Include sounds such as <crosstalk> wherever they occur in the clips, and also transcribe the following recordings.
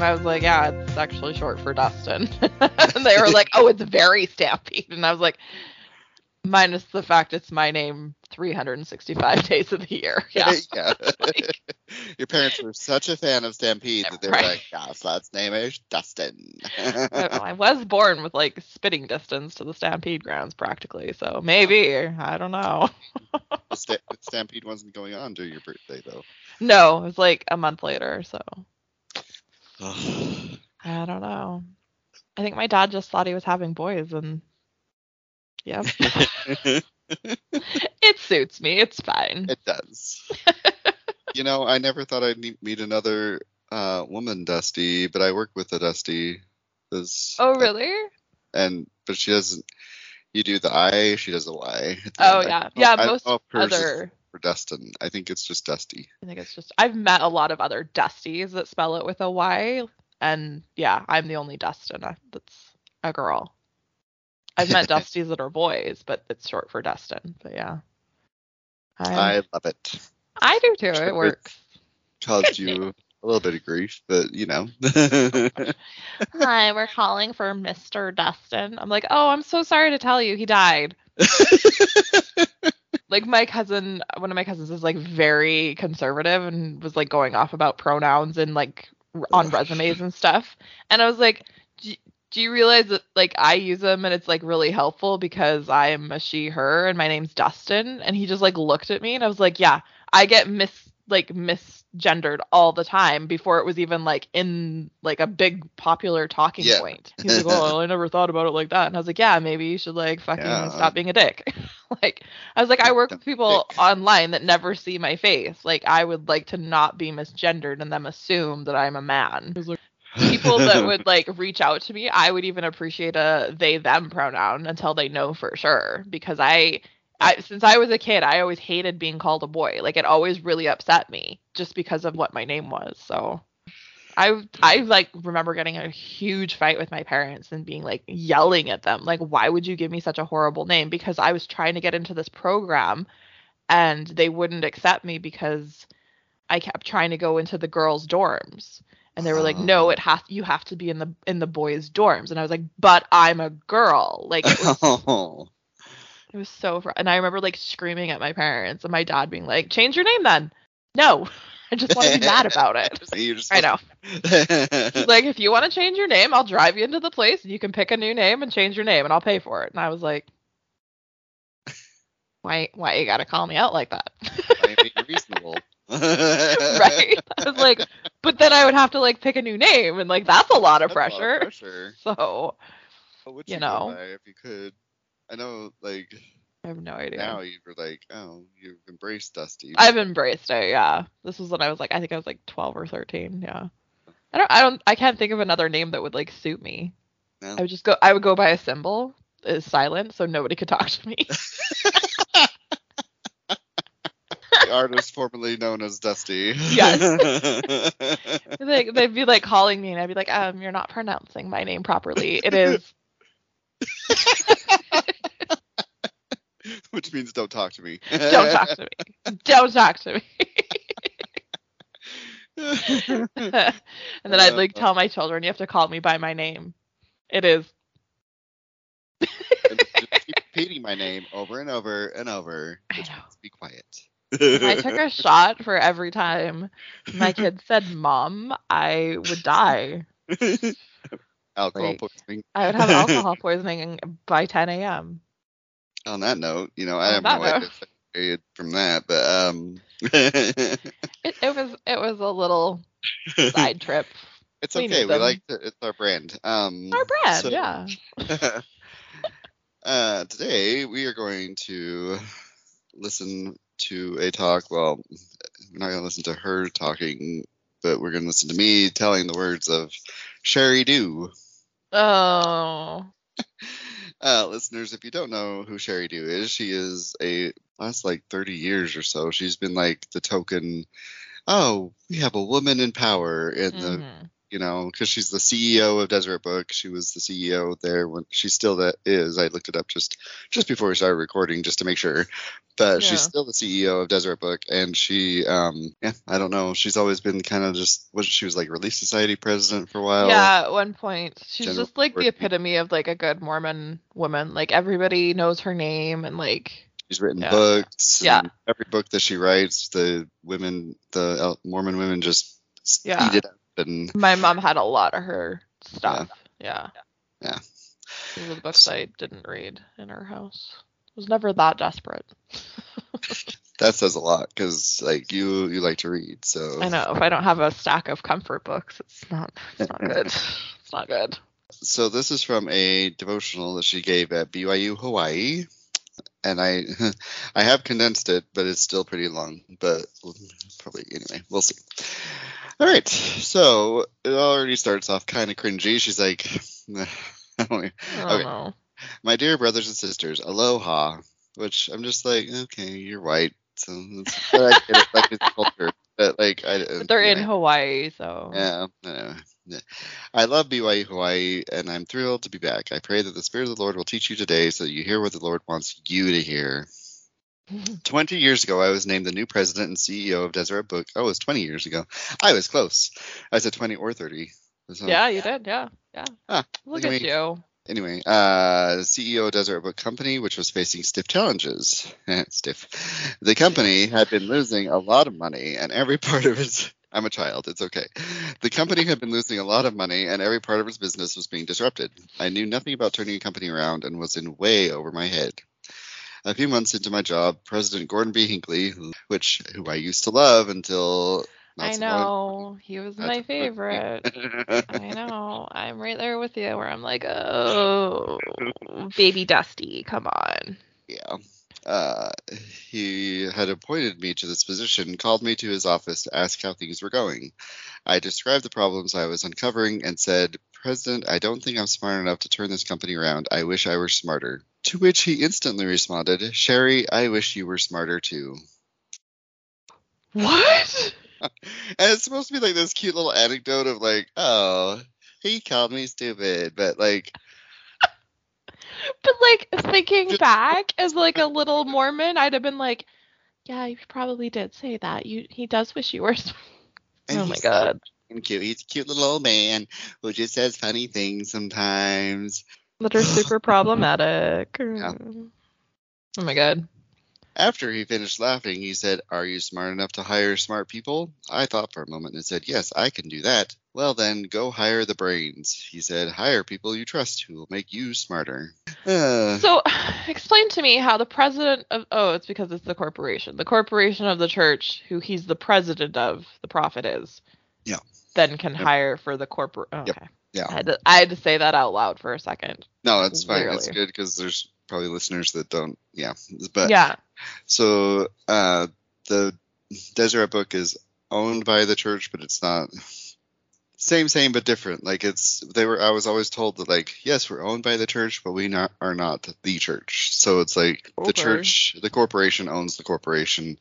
Stampede," and I was like, "Yeah, it's actually short for Dustin." <laughs> and they were like, "Oh, it's very Stampede," and I was like, "Minus the fact it's my name 365 days of the year." <laughs> Yeah. yeah. <laughs> Your parents were such a fan of Stampede that they were Right. like, yes, last name is Dustin. I don't know, I was born with like spitting distance to the Stampede grounds practically, so maybe I don't know. The Sta- Stampede wasn't going on during your birthday, though. No, it was like a month later, so <sighs> I don't know. I think my dad just thought he was having boys and yeah. <laughs> it suits me. It's fine. it does. <laughs> you know, I never thought I'd meet, another uh, woman Dusty, but I work with a Dusty. Oh, really? And but she doesn't. You do the I, she does the Y. Oh. Yeah. Yeah, I most know if is other for Dustin. I think it's just Dusty. I think it's just I've met a lot of other Dusties that spell it with a Y and yeah, I'm the only Dustin uh, that's a girl. I've met <laughs> Dusties that are boys, but it's short for Dustin. But yeah. I, I love it. I do too. Sure, It works. Caused you <laughs> a little bit of grief, but you know. <laughs> Hi, we're calling for Mr. Dustin. I'm like, oh, I'm so sorry to tell you, he died. Like my cousin, one of my cousins is like very conservative and was like going off about pronouns and like on resumes and stuff. And I was like, do, you realize that like I use them and it's like really helpful because I'm a she her and my name's Dustin? And he just like looked at me and I was like, yeah, I get mis like misgendered all the time before it was even like in like a big popular talking Yeah. point. He's like, oh, I never thought about it like that. And I was like, yeah, maybe you should like fucking Yeah. stop being a dick. <laughs> like I was like, I work with people dick. online that never see my face. Like I would like to not be misgendered and them assume that I'm a man. People that <laughs> would like reach out to me, I would even appreciate a they them pronoun until they know for sure. Because I I since I was a kid, I always hated being called a boy. Like it always really upset me just because of what my name was. So I I like remember getting a huge fight with my parents and being like yelling at them like why would you give me such a horrible name because I was trying to get into this program and they wouldn't accept me because I kept trying to go into the girls dorms and they were like no it has you have to be in the in the boys dorms and I was like but I'm a girl like was <laughs> oh. It was so fr- and I remember like screaming at my parents and my dad being like change your name then no <laughs> I just want to be mad about it <laughs> just I know. <laughs> Like, if you want to change your name, I'll drive you into the place and you can pick a new name and change your name and I'll pay for it. And I was like, why, why you gotta call me out like that? I reasonable. right? I was like, but then I would have to like pick a new name and like that's a lot of That's a lot pressure. pressure. So You you, know. if you could? I know, like I have no idea. now you were like, oh, you've embraced Dusty. I've embraced it. Yeah, this was when I was like, I think I was like 12 or 13. Yeah. I don't, I don't, I can't think of another name that would like suit me. No? I would just go, I would go by a symbol is silent so nobody could <laughs> talk to me. <laughs> the artist formerly known as Dusty. Yes. <laughs> like they'd be like calling me and I'd be like, um, you're not pronouncing my name properly. It is <laughs> Which means don't talk to me. don't talk to me. Don't talk to me. <laughs> and then I'd like uh, tell my children, you have to call me by my name. It is repeating my name over and over and over. I know. be quiet. I took a <laughs> shot for every time my kid said mom, I would die. Alcohol Like, poisoning. I would have <laughs> alcohol poisoning by 10 a.m. On that note, you know, I On have no idea note. if I period from that, but um, <laughs> It, it was it was a little side <laughs> trip. it's we okay. We like to, it's our brand. Um, Our brand, so- yeah. uh, today we are going to listen to a talk. Well, we're not going to listen to her talking, but we're going to listen to me telling the words of Sheri Dew. Oh, Uh, listeners, if you don't know who Sheri Dew is, she is a last like 30 years or so. She's been like the token. Oh, we have a woman in power in the mhm. You know, because she's the CEO of Deseret Book. She was the CEO there when she still that is. I looked it up just just before we started recording just to make sure. But she's still the CEO of Deseret Book, and she, um, yeah, I don't know. She's always been kind of just was she was like Relief Society president for a while. yeah, at one point, she's General just like the epitome of like a good Mormon woman. Like everybody knows her name and like She's written Yeah. books. Yeah. every book that she writes, the women, the Mormon women, just Yeah. eat it up and my mom had a lot of her stuff. Yeah. Yeah. Were the books I didn't read in her house. I was never that desperate. <laughs> that says a lot because like you you like to read, so I know if I don't have a stack of comfort books, it's not it's not good. <laughs> it's not good. so this is from a devotional that she gave at BYU Hawaii, and I <laughs> I have condensed it, but it's still pretty long. But probably anyway, we'll see. All right, so it already starts off kind of cringy. She's like, I don't know. I don't Okay. my dear brothers and sisters, aloha. Which I'm just like, okay, you're white, so it's, but I get it, like it's culture, but like I. But they're in. Hawaii, so Yeah, I know. I love BYU Hawaii, and I'm thrilled to be back. I pray that the Spirit of the Lord will teach you today so that you hear what the Lord wants you to hear. 20 years ago, I was named the new president and CEO of Deseret Book. Oh, it was 20 years ago. I was close. I said 20 or 30. So, yeah, you did. Yeah, yeah. Ah, Look at me. you. Anyway, uh, CEO of Deseret Book Company, which was facing stiff challenges. <laughs> stiff. The company had been losing a lot of money, and every <laughs> part of its. I'm a child. It's okay. The company had been losing a lot of money, and every part of its business was being disrupted. I knew nothing about turning a company around and was in way over my head. A few months into my job, President Gordon B. Hinckley, which who I used to love until I know. He was my favorite. I <laughs> know. I'm right there with you where I'm like, oh, baby Dusty, come on. Yeah. Uh, he had appointed me to this position, called me to his office to ask how things were going. I described the problems I was uncovering and said, President, I don't think I'm smart enough to turn this company around. I wish I were smarter. To which he instantly responded, Sheri, I wish you were smarter too. What? <laughs> And it's supposed to be like this cute little anecdote of like, oh, he called me stupid, but like, <laughs> But like thinking back as like a little Mormon, I'd have been like, yeah, you probably did say that. You he does wish you were. Oh my so god. fucking cute. He's a cute little old man who just says funny things sometimes. That are super <laughs> problematic. Yeah. Oh my god. After he finished laughing, he said, Are you smart enough to hire smart people? I thought for a moment and said, Yes, I can do that. Well, then, go hire the brains. He said, Hire people you trust who will make you smarter. Uh, So, <sighs> explain to me how the president of oh, it's because it's the corporation. The corporation of the church, who he's the president of, the prophet is. Yeah. Then can Yep. hire for the corporate. Oh, Yep. Okay. I yeah. had, to, I had to say that out loud for a second. No, it's fine. It's Literally. good because there's probably listeners that don't. Yeah. But yeah. so uh, the Deseret book is owned by the church, but it's not. Same, same, but different. Like it's they were. I was always told that like yes, we're owned by the church, but we not are not the church. So it's like the church, the corporation owns the corporation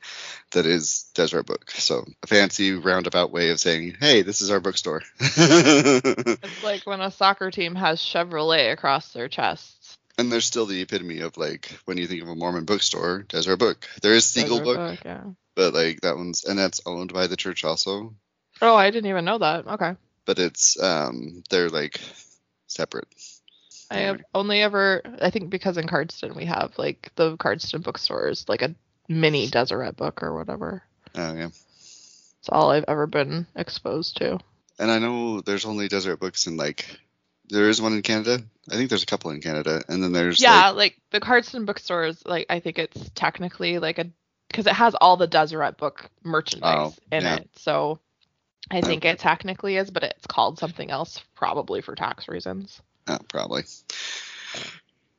that is Deseret Book. So a fancy roundabout way of saying, hey, this is our bookstore. <laughs> It's like when a soccer team has Chevrolet across their chests. and there's still the epitome of like when you think of a Mormon bookstore, Deseret Book. There is Seagull Desert Book, yeah. but like that one's and that's owned by the church also. Oh, I didn't even know that. Okay. But it's um they're like separate. I have only ever, I think because in Cardston we have like the Cardston bookstores, like a mini Deseret book or whatever. Oh yeah. It's all I've ever been exposed to. And I know there's only Deseret Books in like There is one in Canada. I think there's a couple in Canada, and then there's yeah, like, like, the Cardston bookstores, like I think it's technically like a because it has all the Deseret book merchandise Oh, in yeah. it. So I think it technically is, but it's called something else, probably for tax reasons. oh, probably.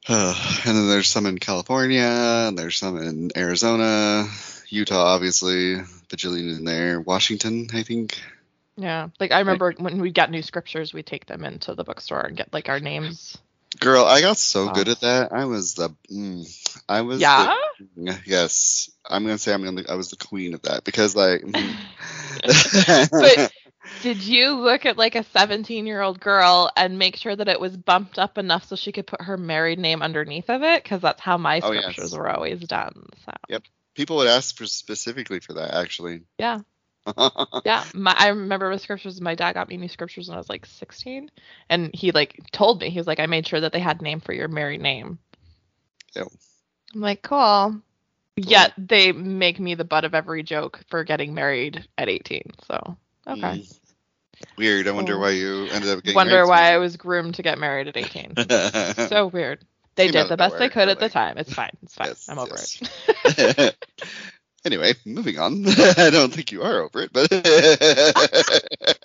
and then there's some in California, and there's some in Arizona, Utah, obviously, bajillion in there, Washington, I think. Yeah, like I remember when we got new scriptures, we take them into the bookstore and get like our names. Girl, I got so Wow. good at that. I was the, mm, I was Yeah. the, yes. I'm gonna say I'm gonna, I was the queen of that because like. But- <laughs> Did you look at like a 17 year old girl and make sure that it was bumped up enough so she could put her married name underneath of it? Because that's how my Oh, yes. scriptures were always done. So Yep. people would ask for specifically for that actually. yeah, <laughs> yeah. My, I remember with scriptures. My dad got me new scriptures when I was like 16, and he like told me he was like, I made sure that they had name for your married name. Ew. I'm like, cool. Yet they make me the butt of every joke for getting married at 18. So okay. Mm. Weird. I wonder why you ended up getting Wonder married why I was groomed to get married at 18. <laughs> so weird. They Came did the best nowhere, they could at the time. It's fine. It's fine. <laughs> Yes, I'm over yes. it. <laughs> anyway, moving on. I don't think you are over it, but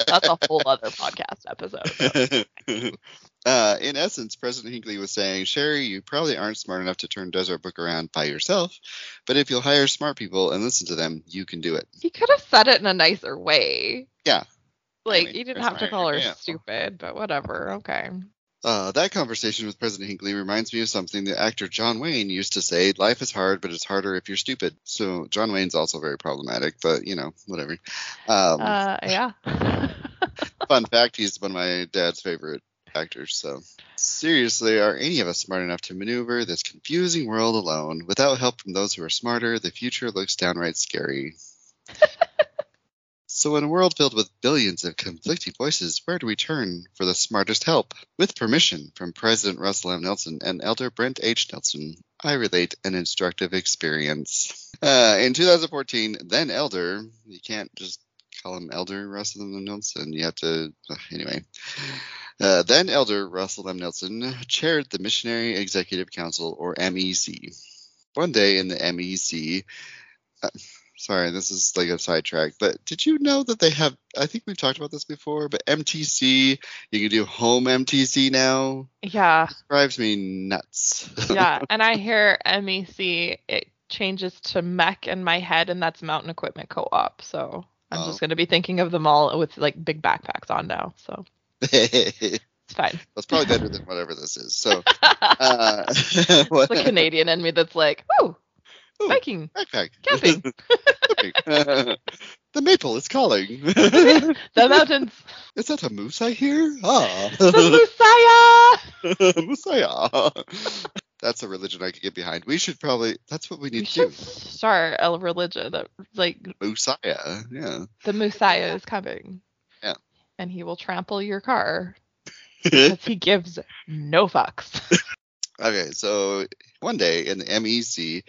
That's a whole other podcast episode. Uh, in essence, President Hinckley was saying, Sheri, you probably aren't smart enough to turn Deseret Book around by yourself, but if you'll hire smart people and listen to them, you can do it. He could have said it in a nicer way. Yeah. Like, mean, you didn't have to call her yeah. stupid, but whatever. Okay. Uh, that conversation with President Hinckley reminds me of something the actor John Wayne used to say life is hard, but it's harder if you're stupid. So John Wayne's also very problematic, but you know, whatever. Um, Uh, yeah. <laughs> fun fact he's one of my dad's favorite actors. So, seriously, are any of us smart enough to maneuver this confusing world alone? Without help from those who are smarter, the future looks downright scary. <laughs> so, in a world filled with billions of conflicting voices, where do we turn for the smartest help? With permission from President Russell M. Nelson and Elder Brent H. Nielson, I relate an instructive experience. Uh, in 2014, then Elder, you can't just call him Elder Russell M. Nelson. You have to, uh, anyway. Uh, then Elder Russell M. Nelson chaired the Missionary Executive Council, or MEC. One day in the MEC, uh, sorry, this is like a sidetrack, but did you know that they have, I think we've talked about this before, but MTC, you can do home MTC now? yeah. Drives me nuts. <laughs> Yeah. And I hear MEC, it changes to MEC in my head, and that's Mountain Equipment Co op. So I'm Oh. just going to be thinking of them all with like big backpacks on now. So <laughs> it's fine. That's probably better than whatever this is. So, <laughs> uh, <laughs> the Canadian in me that's like, ooh, Ooh, biking, backpack. camping, the maple is calling. the mountains, is that a moose I hear? Ah. the Messiah. Messiah. That's a religion I could get behind. We should probably. That's what we We need to do. start a religion that like Messiah. Yeah. the Messiah is coming. And he will trample your car <laughs> because he gives no fucks. <laughs> okay, so one day in the MEC,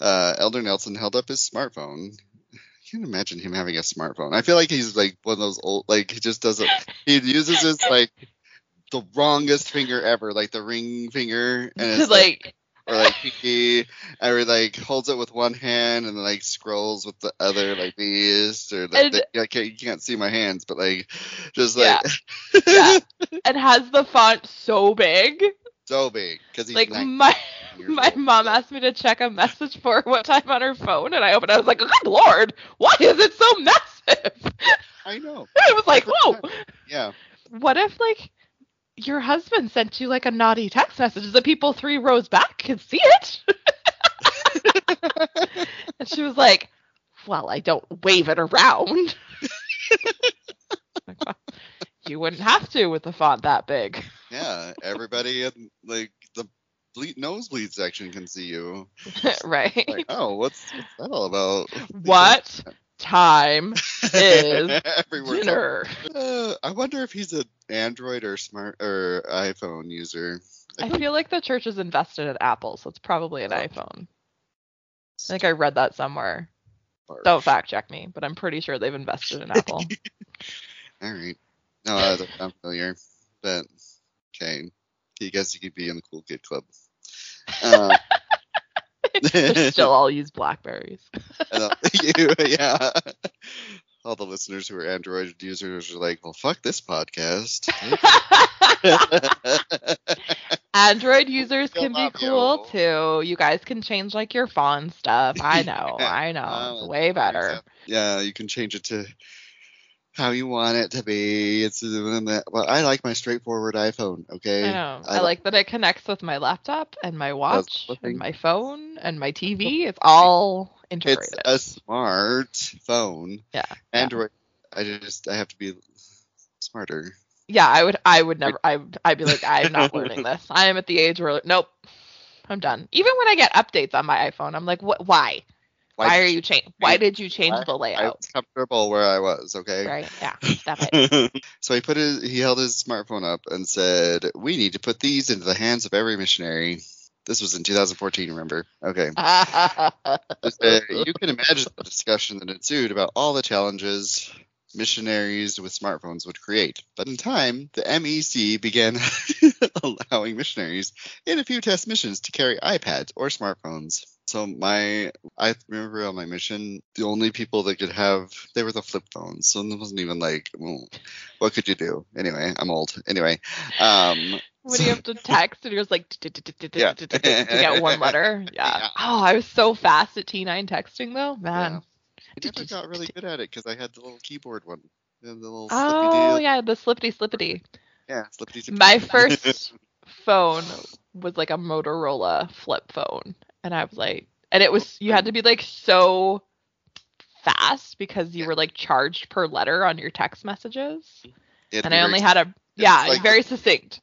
uh, Elder Nelson held up his smartphone. I can't imagine him having a smartphone. I feel like he's like one of those old, like he just doesn't. He uses his like the wrongest finger ever, like the ring finger, and it's <laughs> like like or like pinky, or like holds it with one hand and then like scrolls with the other like these, or like And- the, I can't, you can't see my hands, but like just like Yeah. <laughs> and has the font so big. so big because he's Like my my mom asked me to check a message for her one time on her phone, and I opened. it. I was like, "Good lord, why is it so massive?" I know. <laughs> it was like, "Whoa, Yeah. what if like your husband sent you like a naughty text message that people three rows back could see it?" <laughs> and she was like, "Well, I don't wave it around." <laughs> You wouldn't have to with the font that big, Yeah. Everybody in like the ble- nosebleed section can see you. <laughs> right? Like, oh, what's, what's that all about? what time is <laughs> dinner? Uh, I wonder if he's an Android or smart or iPhone user. I feel like the church is invested in Apple, so it's probably an Oh. iPhone. I think I read that somewhere. Barf. Don't fact check me, but I'm pretty sure they've invested in Apple. <laughs> All right. No, uh, sounds familiar, but Okay, you guess you could be in the cool kid club. <laughs> Uh, <laughs> still all use Blackberries. uh, <laughs> you- yeah. All the listeners who are Android users are like, well, fuck this podcast. <laughs> Android users Still can be cool too. You guys can change like your font stuff. I know, I know. Uh, It's way better. Yeah, you can change it to how you want it to be. It's well, I like my straightforward iPhone. Okay. I know. I I, like that it connects with my laptop and my watch and my phone and my TV. It's all integrated. It's a smart phone. yeah. yeah. Android. I just I have to be smarter. Yeah, I would I would never <laughs> I I'd be like I'm not learning this. I am at the age where nope. I'm done. Even when I get updates on my iPhone, I'm like, what why? Why, are you change why did you change I- the I layout? was comfortable where I was. Okay. Right? Yeah. Stop it. <laughs> so he put his he held his smartphone up and said, "We need to put these into the hands of every missionary." This was in 2014, remember? Okay. <laughs> Uh, you can imagine the discussion that ensued about all the challenges missionaries with smartphones would create. But in time, the MEC began <laughs> allowing missionaries in a few test missions to carry iPads or smartphones. So my, I remember on my mission, the only people that could have, they were the flip phones. So it wasn't even like, well, what could you do? Anyway, I'm old. Anyway, um, when you have to <laughs> text and you're just like to get one letter. <laughs> Yeah. Oh, I was so fast at T9 texting though, man. I never got really good at it because I had the little keyboard one. Oh yeah, the slippity slippity. Yeah, slippity slippity. My <laughs> first phone was like a Motorola flip phone, and I was like, and it was you had to be like so fast because you were like charged per letter on your text messages, It had to and I only had a yeah, like- very succinct.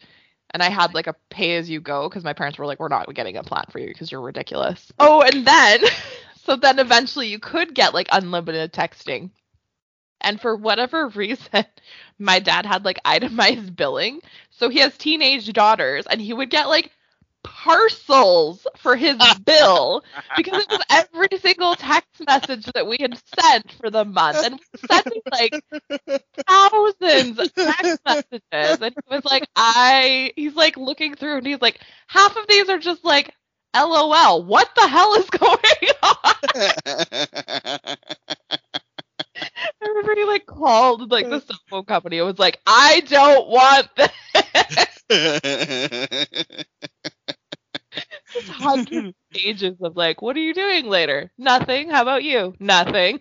And I had like a pay as you go because my parents were like, we're not getting a plan for you because you're ridiculous. Oh, and then <laughs> so then eventually you could get like unlimited texting. And for whatever <laughs> reason, my dad had like itemized billing. So he has teenage daughters and he would get like parcels for his <laughs> bill because it was every single text message that we had sent for the month. And we were sending like thousands of text messages. And he was like, I, he's like looking through and he's like, half of these are just like, LOL, what the hell is <laughs> going on? <laughs> I remember he like called like the cell phone company. It was like, I don't want this. Just hundreds <laughs> of pages of like, what are you doing later? Nothing. How about you? Nothing.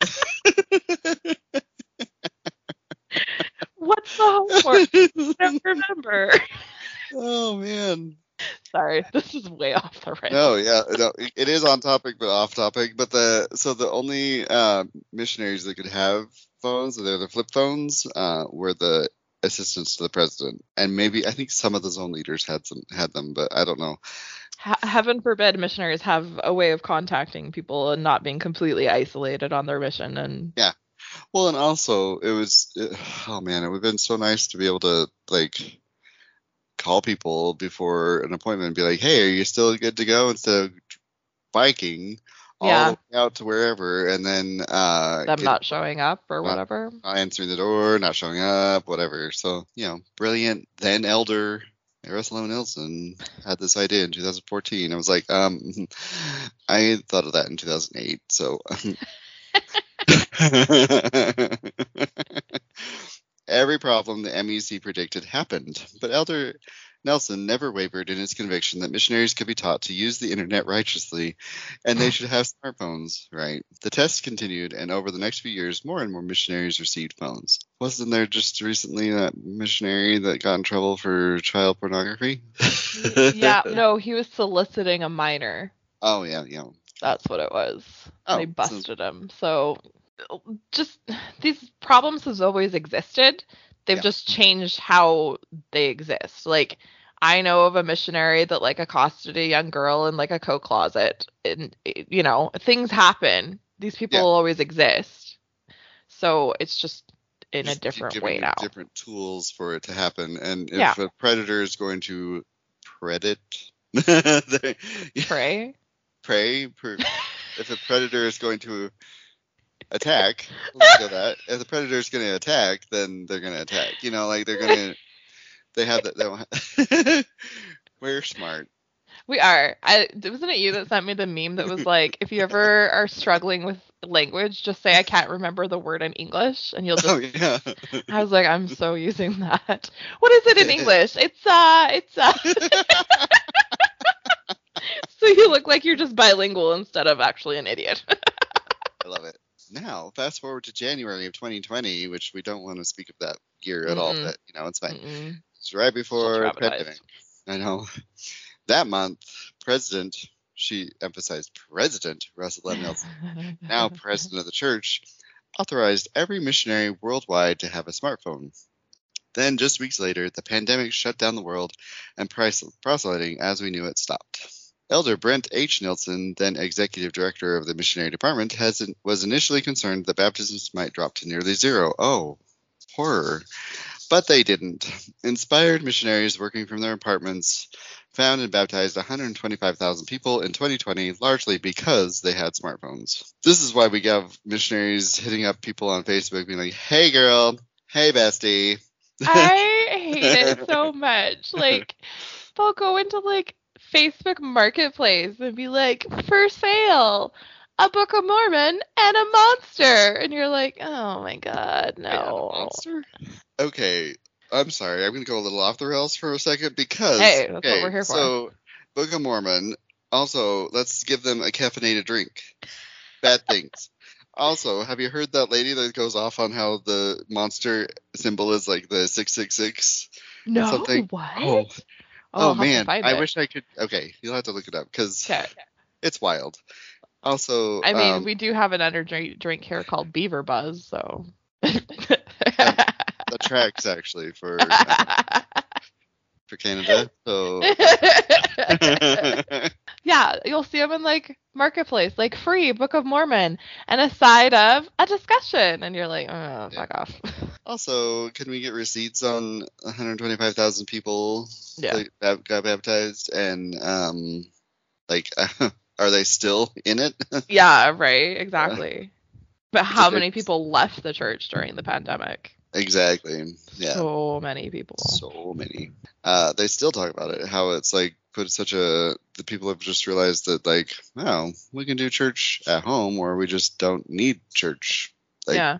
<laughs> What's the homework? I don't remember. oh man. Sorry, this is way off the rails. No, yeah, no, it- it is on topic but off topic. But the so the only uh, missionaries that could have phones, they're the flip phones, uh, were the assistants to the president, and maybe I think some of the zone leaders had some had them, but I don't know. Ha- heaven forbid missionaries have a way of contacting people and not being completely isolated on their mission. And yeah, Well, and also it was, oh man, it would have been so nice to be able to like call people before an appointment and be like, hey, are you still good to go instead of biking Yeah. out to wherever and then uh, them not showing up or Not- whatever. not answering the door, not showing up, whatever. So, you know, brilliant then elder Russell Nelson had this idea in 2014. I was like, um, <laughs> I thought of that in 2008. So, <laughs> <laughs> every problem the MEC predicted happened, but Elder Nelson never wavered in his conviction that missionaries could be taught to use the internet righteously and they should have smartphones, right? The test continued, and over the next few years, more and more missionaries received phones. Wasn't there just recently that missionary that got in trouble for child pornography? <laughs> yeah, no, he was soliciting a minor. Oh, yeah, yeah. That's what it was. Oh, they so- busted him. So just these problems has always existed. They've Yeah. just changed how they exist. Like I know of a missionary that like accosted a young girl in like a coat closet and you know, things happen. These people Yeah. will always exist. So it's just in a Just keep different way now. Different tools for it to happen, and if Yeah. a predator is going to predate, <laughs> they- Pray. <laughs> prey, per, <laughs> if a predator is going to attack, let's go that. If the predator is going to attack, then they're going to attack. You know, like they're going to they have that. They <laughs> we're smart. We are. I wasn't it you that sent me the meme that was like, if you ever are struggling with language, just say I can't remember the word in English, and you'll just. Oh yeah. <laughs> I was like, I'm so using that. What is it in English? It's uh, it's uh. <laughs> so you look like you're just bilingual instead of actually an idiot. I love it. Now, fast forward to January of 2020, which we don't want to speak of that year at all, Mm-mm. but you know, it's fine. Mm-mm. It's right before pandemic. I know. That month, President, she emphasized President Russell M. Nelson, now <laughs> president of the church, authorized every missionary worldwide to have a smartphone. Then, just weeks later, the pandemic shut down the world and proselyting as we knew it stopped. Elder Brent H. Nielson, then executive director of the missionary department, has, was initially concerned that baptisms might drop to nearly zero. Oh, horror. But they didn't. Inspired missionaries working from their apartments found and baptized 125,000 people in 2020, largely because they had smartphones. This is why we have missionaries hitting up people on Facebook being like, hey girl, hey bestie. I <laughs> hate it so much. Like they'll go into like Facebook Marketplace and be like, for sale, a Book of Mormon and a monster, and you're like, oh my god, no. Monster? Okay, I'm sorry. I'm going to go a little off the rails for a second because. Hey, that's what okay, we're here for. So, Book of Mormon. Also, let's give them a caffeinated drink. Bad things. Also, have you heard that lady that goes off on how the monster symbol is like the 666? No, something- what? Oh, Oh, oh, I'll have to man. I it. wish I could. Okay, you'll have to look it up because Okay. it's wild. Also, I mean, um, we do have an energy drink here called Beaver Buzz, so. <laughs> the tracks actually for uh, for Canada. So <laughs> yeah, you'll see them in like marketplace, like free Book of Mormon, and a side of a discussion, and you're like, oh, fuck off. also, can we get receipts on 125,000 people Yeah. that got baptized and um like <laughs> are they still in it? yeah, right, <laughs> exactly. But how many people left the church during the pandemic? Exactly. Yeah. So many people. so many. Uh, they still talk about it. How it's like put such a the people have just realized that like, oh, we can do church at home, or we just don't need church. Like, yeah.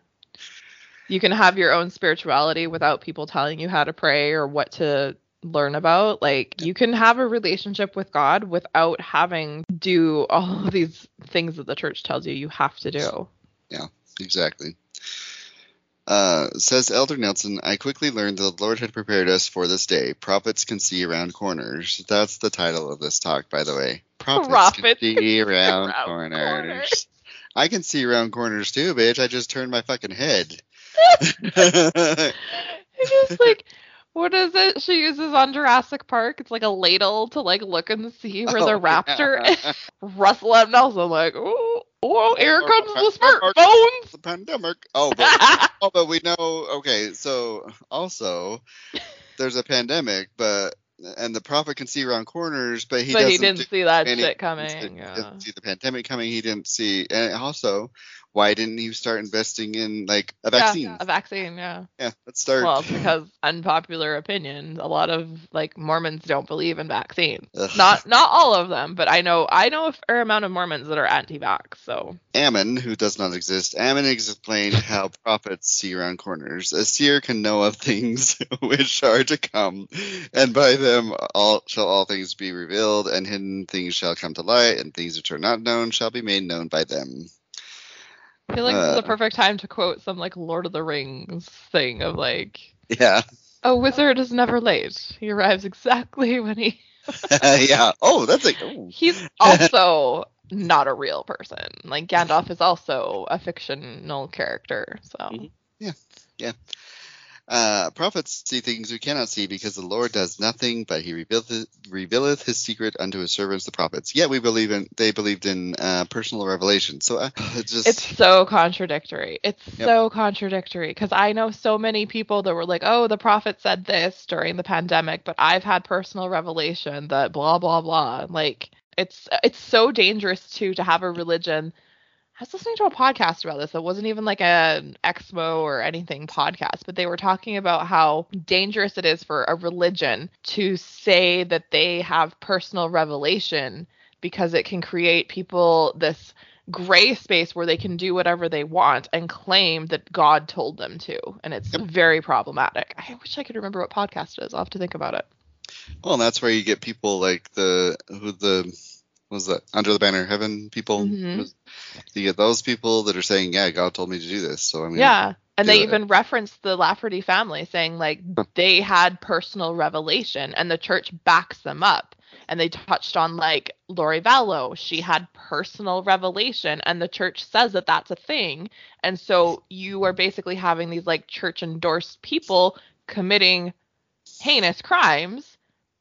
You can have your own spirituality without people telling you how to pray or what to learn about. Like you can have a relationship with God without having to do all of these things that the church tells you you have to do. Yeah, exactly. Uh, says Elder Nelson, I quickly learned that the Lord had prepared us for this day. Prophets can see around corners. That's the title of this talk, by the way. Prophets, Prophets can see around, around corners. corners. I can see around corners too, bitch. I just turned my fucking head. <laughs> <laughs> It's just like what is it she uses on Jurassic Park? It's like a ladle to like look and see <laughs> where the Oh, raptor <laughs> yeah. is. Russell M. Nelson like, oh, oh, here Oh, comes the smartphones. the pandemic. Oh, but <laughs> oh, but we know. Okay, so also there's a pandemic, but and the prophet can see around corners, but he but he didn't see that any- shit he coming. didn't- Yeah. didn't see the pandemic coming. He didn't see, and also, why didn't you start investing in like a vaccine? Yeah, a vaccine, yeah. Yeah, let's start. Well, because unpopular opinion, a lot of like Mormons don't believe in vaccines. Ugh. Not not all of them, but I know I know a fair amount of Mormons that are anti-vax. So Ammon, who does not exist, Ammon explained how prophets see around corners. A seer can know of things <laughs> which are to come, and by them all shall all things be revealed, and hidden things shall come to light, and things which are not known shall be made known by them. I feel like this is Uh. the perfect time to quote some like Lord of the Rings thing of like, Yeah, a wizard is never late. He arrives exactly when he. <laughs> yeah. Oh, that's like. <laughs> Oh. He's also not a real person. Like Gandalf is also a fictional character. So Mhm. Uh, prophets see things we cannot see because the Lord does nothing, but he revealeth, revealeth his secret unto his servants the prophets. Yet we believe in they believed in uh, personal revelation. So uh, it's just it's so contradictory. It's Yep. so contradictory because I know so many people that were like, "Oh, the prophet said this during the pandemic, but I've had personal revelation that blah blah blah." Like it's it's so dangerous too to have a religion I was listening to a podcast about this. It wasn't even like an Exmo or anything podcast, but they were talking about how dangerous it is for a religion to say that they have personal revelation because it can create people this gray space where they can do whatever they want and claim that God told them to. And it's Yep. very problematic. I wish I could remember what podcast it is. I'll have to think about it. Well, and that's where you get people like the who the was that under the banner of heaven people. Mhm. You get those people that are saying, "Yeah, God told me to do this." So I mean, Yeah. And they even referenced the Lafferty family saying like they had personal revelation and the church backs them up. And they touched on like Lori Vallow, she had personal revelation and the church says that that's a thing. And so you are basically having these like church endorsed people committing heinous crimes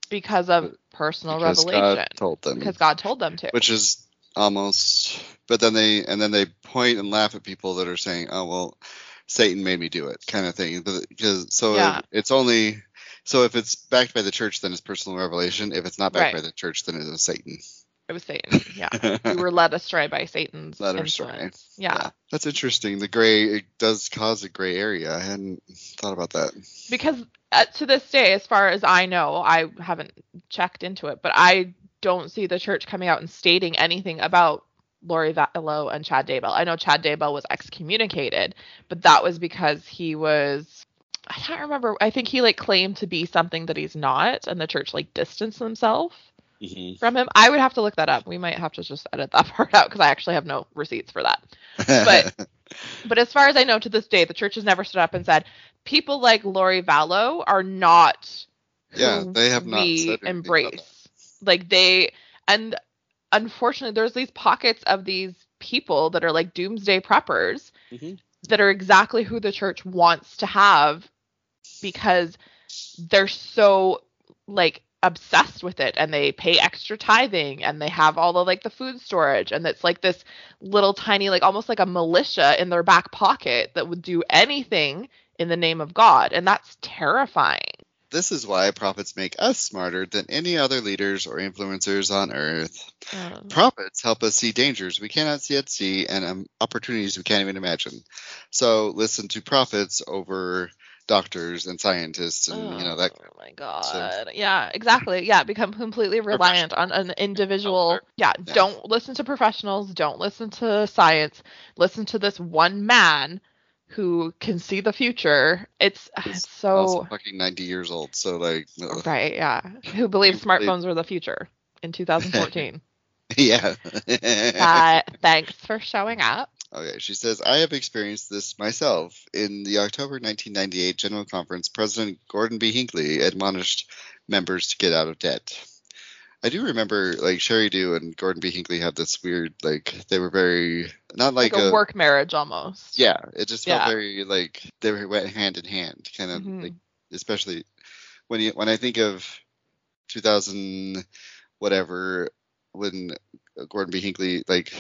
because of personal because revelation God told them, because God told them to. which is almost. But then they and then they point and laugh at people that are saying, "Oh well, Satan made me do it," kind of thing. Because so Yeah. it's only so if it's backed by the church, then it's personal revelation. If it's not backed Right. by the church, then it is Satan. it was Satan. <laughs> Yeah. we were led astray by Satan's Led astray. influence. Yeah. That's interesting. The gray it does cause a gray area. I hadn't thought about that. because uh, to this day, as far as I know, I haven't checked into it, but I don't see the church coming out and stating anything about Lori Vallow and Chad Daybell. I know Chad Daybell was excommunicated, but that was because he was. I can't remember. I think he like claimed to be something that he's not, and the church like distanced themselves from him. I would have to look that up. We might have to just edit that <laughs> part out because I actually have no receipts for that. But- <laughs> But as far as I know, to this day, the church has never stood up and said people like Lori Vallow are not who Yeah, they have not we said anything about embrace. Like they and unfortunately, there's these pockets of these people that are like doomsday preppers Mhm. that are exactly who the church wants to have because they're so like obsessed with it and they pay extra tithing and they have all the like the food storage and it's like this little tiny like almost like a militia in their back pocket that would do anything in the name of God and that's terrifying. This is why prophets make us smarter than any other leaders or influencers on earth. Um, Prophets help us see dangers we cannot see at sea and um, opportunities we can't even imagine. So listen to prophets over doctors and scientists and you know that Oh my god. yeah, exactly. Yeah, become completely reliant on an individual. Yeah, Yeah. don't listen to professionals, don't listen to science. Listen to this one man who can see the future. It's He's it's so fucking 90 years old. So like <laughs> ugh. right, yeah. Who believes believe- smartphones are the future in 2014. <laughs> yeah. <laughs> uh, thanks for showing up. Okay, she says, I have experienced this myself. In the October 1998 General Conference, President Gordon B. Hinckley admonished members to get out of debt. I do remember, like, Sheri Dew and Gordon B. Hinckley had this weird, like, they were very, not like, Like, a, work marriage almost. Yeah, it just felt Yeah. very, like, they were went hand in hand, kind of, Mhm. like, especially when you, when I think of 2000, whatever, when Gordon B. Hinckley, like,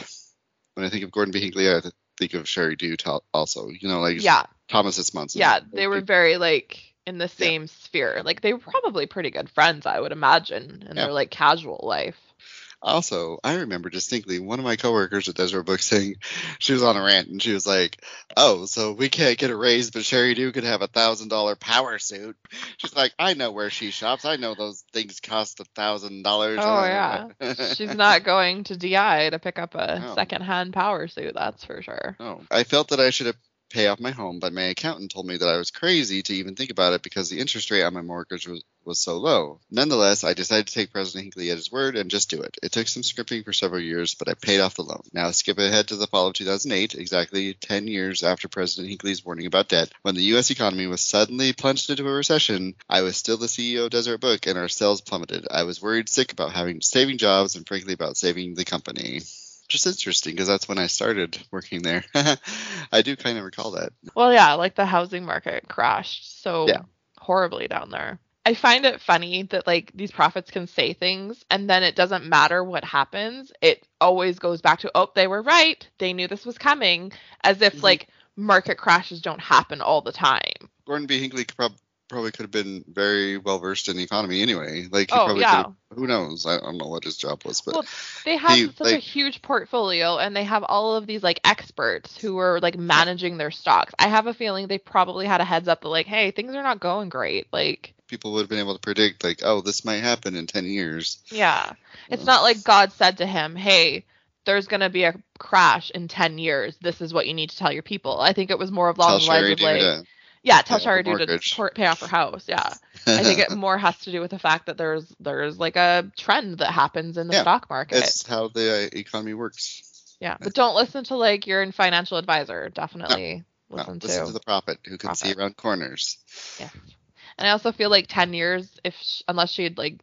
when I think of Gordon B. Hinckley, I think of Sheri Dew to- also. You know, like Yeah, Thomas S. Monson. yeah. They were very like in the same sphere. Like they were probably pretty good friends, I would imagine, in Yeah. their like casual life. Also, I remember distinctly one of my coworkers at Deseret Book saying she was on a rant and she was like, "Oh, so we can't get a raise, but Sheri Dew could have a thousand dollar power suit." She's like, "I know where she shops. I know those things cost a thousand dollars." Oh yeah. She's not going to DI to pick up a <laughs> No. secondhand power suit, that's for sure. Oh, I felt that I should have pay off my home, but my accountant told me that I was crazy to even think about it because the interest rate on my mortgage was, was so low. Nonetheless, I decided to take President Hinckley at his word and just do it. It took some scripting for several years, but I paid off the loan. Now skip ahead to the fall of 2008, exactly 10 years after President Hinckley's warning about debt. When the U.S. economy was suddenly plunged into a recession, I was still the CEO of Deseret Book and our sales plummeted. I was worried sick about having saving jobs and frankly about saving the company. Just interesting because that's when I started working there. <laughs> I do kind of recall that. Well, yeah, like the housing market crashed so Yeah. horribly down there. I find it funny that like these prophets can say things and then it doesn't matter what happens. It always goes back to, oh, they were right. They knew this was coming, as if Mhm. like market crashes don't happen all the time. Gordon B. Hinckley prob- probably could have been very well versed in the economy anyway. Like, he Oh, probably yeah. who knows? I don't know what his job was, but Well, they have he, such a huge portfolio and they have all of these like experts who are like managing their stocks. I have a feeling they probably had a heads up that like, hey, things are not going great. Like, people would have been able to predict, like, oh, this might happen in 10 years. yeah. It's not like God said to him, hey, there's going to be a crash in 10 years. This is what you need to tell your people. I think it was more of along the lines of like, uh, yeah, tell pay off to pay off her house. Yeah. I think it <laughs> more has to do with the fact that there's there's like a trend that happens in the Yeah, stock market. That's how the uh, economy works. Yeah, but don't listen to like your financial advisor. Definitely No, listen, listen to. to the prophet who can see around corners. Yeah, And I also feel like 10 years, if sh unless she had like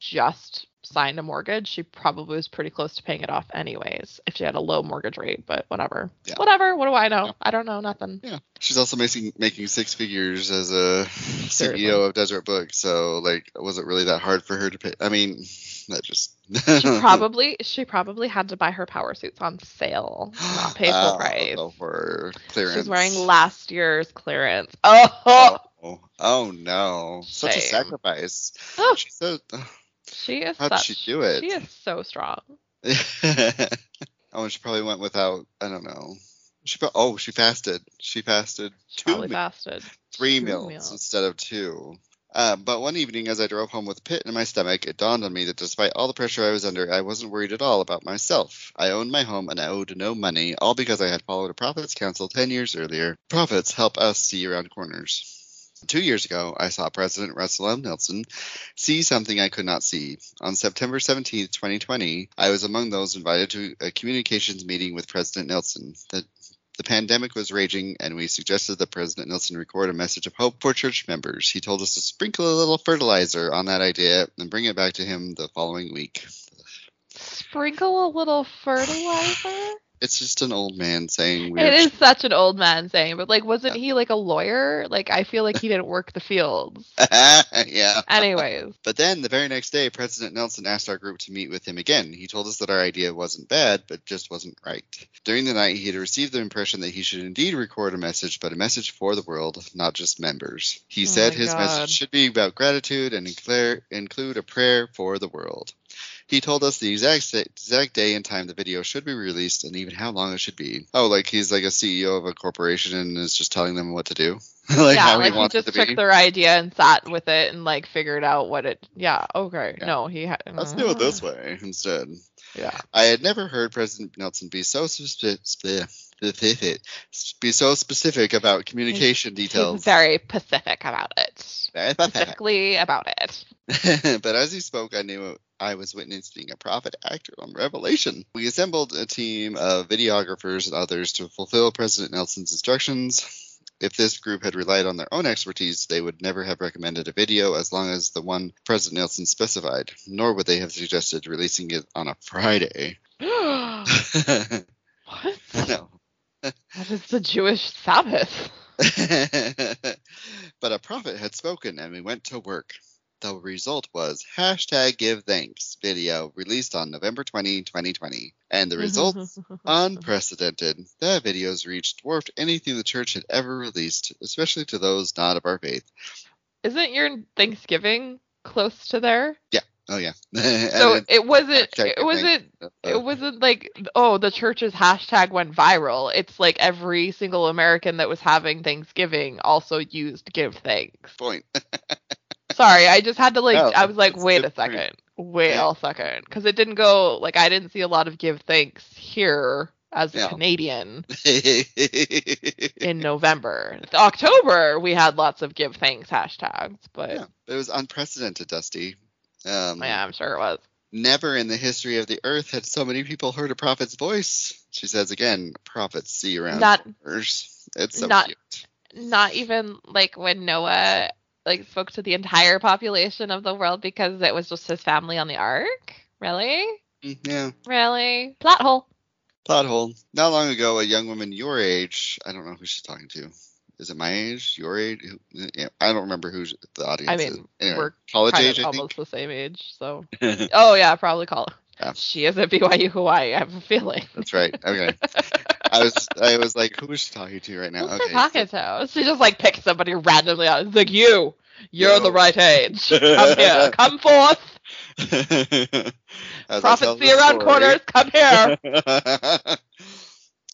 just signed a mortgage, she probably was pretty close to paying it off anyways if she had a low mortgage rate. But whatever. Yeah. Whatever. What do I know? Yeah. I don't know nothing. Yeah, she's also making making six figures as a Seriously. CEO of Deseret Book. So like, was it really that hard for her to pay? I mean, that just She <laughs> probably she probably had to buy her power suits on sale, not pay <gasps> full Oh, price. for clearance. She's wearing last year's clearance. Oh, <laughs> Oh, oh no! Such a sacrifice. Oh. She's so. She is How'd such. she do it? She is so strong. <laughs> oh, she probably went without. I don't know. She oh she fasted. She fasted She two probably fasted. three meals, meals. instead of two. Uh, but one evening, as I drove home with a pit in my stomach, it dawned on me that despite all the pressure I was under, I wasn't worried at all about myself. I owned my home and I owed no money, all because I had followed a prophet's counsel 10 years earlier. Prophets help us see around corners. Two years ago, I saw President Russell M. Nelson see something I could not see. On September 17, 2020, I was among those invited to a communications meeting with President Nelson. The the pandemic was raging, and we suggested that President Nelson record a message of hope for church members. He told us to sprinkle a little fertilizer on that idea and bring it back to him the following week. Sprinkle a little fertilizer. It's just an old man saying weird It is such an old man saying, but like, wasn't he like a lawyer? Like, I feel like he didn't work the fields. <laughs> yeah. Anyways, <laughs> But then the very next day, President Nelson asked our group to meet with him again. He told us that our idea wasn't bad, but just wasn't right. During the night, he had received the impression that he should indeed record a message, but a message for the world, not just members. He Oh said his God. message should be about gratitude and inclare, include a prayer for the world. He told us the exact exact day and time the video should be released, and even how long it should be. Oh, like he's like a CEO of a corporation and is just telling them what to do, like yeah, how like he he wants just it to took be. their idea and sat with it and like figured out what it. Yeah, okay. Yeah. No, he had. Let's do it this way instead. Yeah. I had never heard President Nelson be so speci- spe- be so specific about communication He's details. very specific about it. Specifically about it. <laughs> but as he spoke, I knew I was witnessing a prophet actor on Revelation. We assembled a team of videographers and others to fulfill President Nelson's instructions. If this group had relied on their own expertise, they would never have recommended a video as long as the one President Nelson specified, nor would they have suggested releasing it on a Friday. <gasps> <laughs> what? no. That is the Jewish Sabbath. <laughs> <laughs> but a prophet had spoken and we went to work. The result was hashtag give thanks video released on November 20, 2020. And the results <laughs> unprecedented. That video's reach dwarfed anything the church had ever released, especially to those not of our faith. Isn't your Thanksgiving close to there? Oh yeah. <laughs> So it wasn't. It wasn't. It uh, wasn't like oh the church's hashtag went viral. It's like every single American that was having Thanksgiving also used give thanks. point. <laughs> Sorry, I just had to like. No, I was like, wait a good point. second, wait Yeah. a second, because it didn't go like I didn't see a lot of give thanks here as a. Canadian <laughs> in November. October we had lots of give thanks hashtags, but yeah, it was unprecedented, Dusti. Um, yeah, I'm sure it was. Never in the history of the earth had so many people heard a prophet's voice. She says again, prophets see around Not- corners. It's so not- cute. Not even like when Noah like spoke to the entire population of the world because it was just his family on the ark. Really? Mm, Yeah. Really? Plot hole. Plot hole. Not long ago, a young woman your age, I don't know who she's talking to. Is it my age? Your age? I don't remember who the audience I is. mean, Anyway, we're college age, almost the same age, so. <laughs> Oh yeah, probably call. Yeah. She is at BYU Hawaii. I have a feeling. That's right. Okay. I was I was like, who is she talking to right now? Who's okay. talking to? She just like picks somebody randomly out. It's like you. You're Yo. the right age. <laughs> Come here. Come forth. <laughs> As I Prophet see around corners. Come here.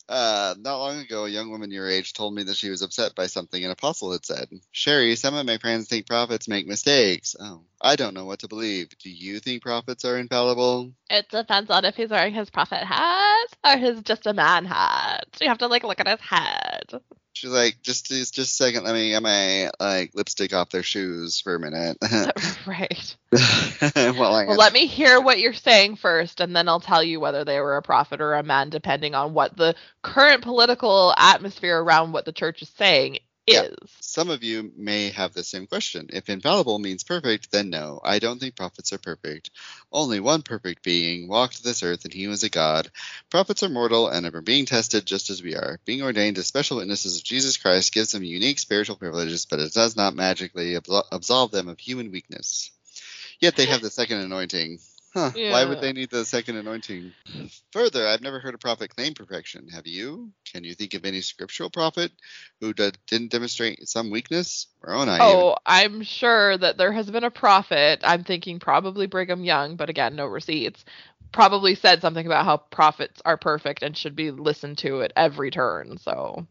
Uh, not long ago, a young woman your age told me that she was upset by something an apostle had said. Sheri, some of my friends think prophets make mistakes. Oh, I don't know what to believe. Do you think prophets are infallible? It depends on if he's wearing his prophet hat or his just a man hat. You have to like look at his head. She's like, just just just a second, let me get my like lipstick off their shoes for a minute. <laughs> <laughs> right. <laughs> well, Well, let me hear what you're saying first, and then I'll tell you whether they were a prophet or a man, depending on what the current political atmosphere around what the church is saying Yeah. is. Some of you may have the same question. If infallible means perfect, then no, I don't think prophets are perfect. Only one perfect being walked this earth, and he was a god. Prophets are mortal and are being tested just as we are. Being ordained as special witnesses of Jesus Christ gives them unique spiritual privileges, but it does not magically absol- absolve them of human weakness. Yet they have the second anointing. Huh, why would they need the second anointing? Further, I've never heard a prophet claim perfection. Have you? Can you think of any scriptural prophet who did, didn't demonstrate some weakness? Moroni. Oh, even- Oh, I'm sure that there has been a prophet. I'm thinking probably Brigham Young, but again, no receipts. Probably said something about how prophets are perfect and should be listened to at every turn. So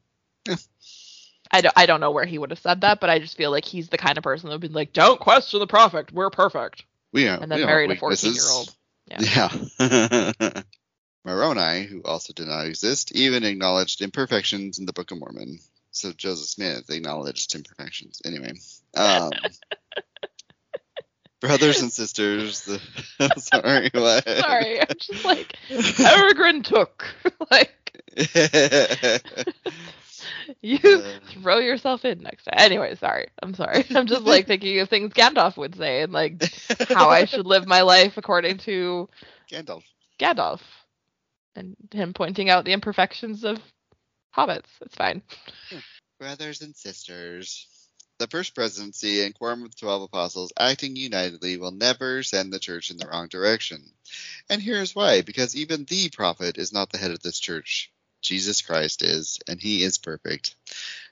Yeah. <laughs> I don't, I don't know where he would have said that, but I just feel like he's the kind of person that would be like, "Don't question the prophet. We're perfect." We And then married a 14-year-old. Yeah. <laughs> <laughs> Moroni, who also did not exist, even acknowledged imperfections in the Book of Mormon. So Joseph Smith acknowledged imperfections. Anyway, um, <laughs> brothers and sisters. The, sorry, what? Sorry, I'm just like Peregrin Took. like <laughs> you Uh. throw yourself in next time. Anyway, sorry. I'm sorry. <laughs> I'm just like <laughs> thinking of things Gandalf would say and like how I should live my life according to Gandalf. Gandalf. And him pointing out the imperfections of hobbits. It's fine. Brothers and sisters. The first presidency and quorum of the twelve apostles acting unitedly will never send the church in the wrong direction. And here's why because even the prophet is not the head of this church. Jesus Christ is, and he is perfect.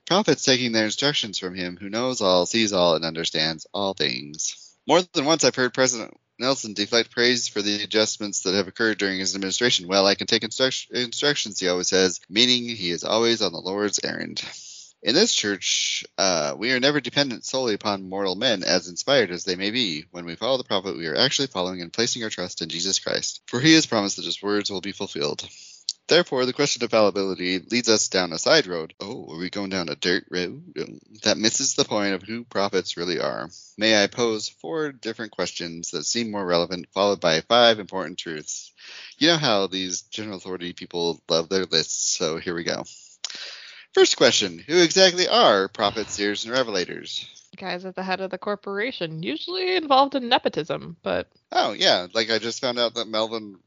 Prophets taking their instructions from him who knows all, sees all, and understands all things. More than once I've heard President Nelson deflect praise for the adjustments that have occurred during his administration. Well, I can take instruct- instructions, he always says, meaning he is always on the Lord's errand. In this church, uh, we are never dependent solely upon mortal men, as inspired as they may be. When we follow the prophet, we are actually following and placing our trust in Jesus Christ, for he has promised that his words will be fulfilled. Therefore, the question of fallibility leads us down a side road. Oh, are we going down a dirt road? That misses the point of who prophets really are. May I pose four different questions that seem more relevant, followed by five important truths. You know how these general authority people love their lists, so here we go. First question Who exactly are prophets, seers, and revelators? Guys at the head of the corporation, usually involved in nepotism, but Oh, yeah, like I just found out that Melvin,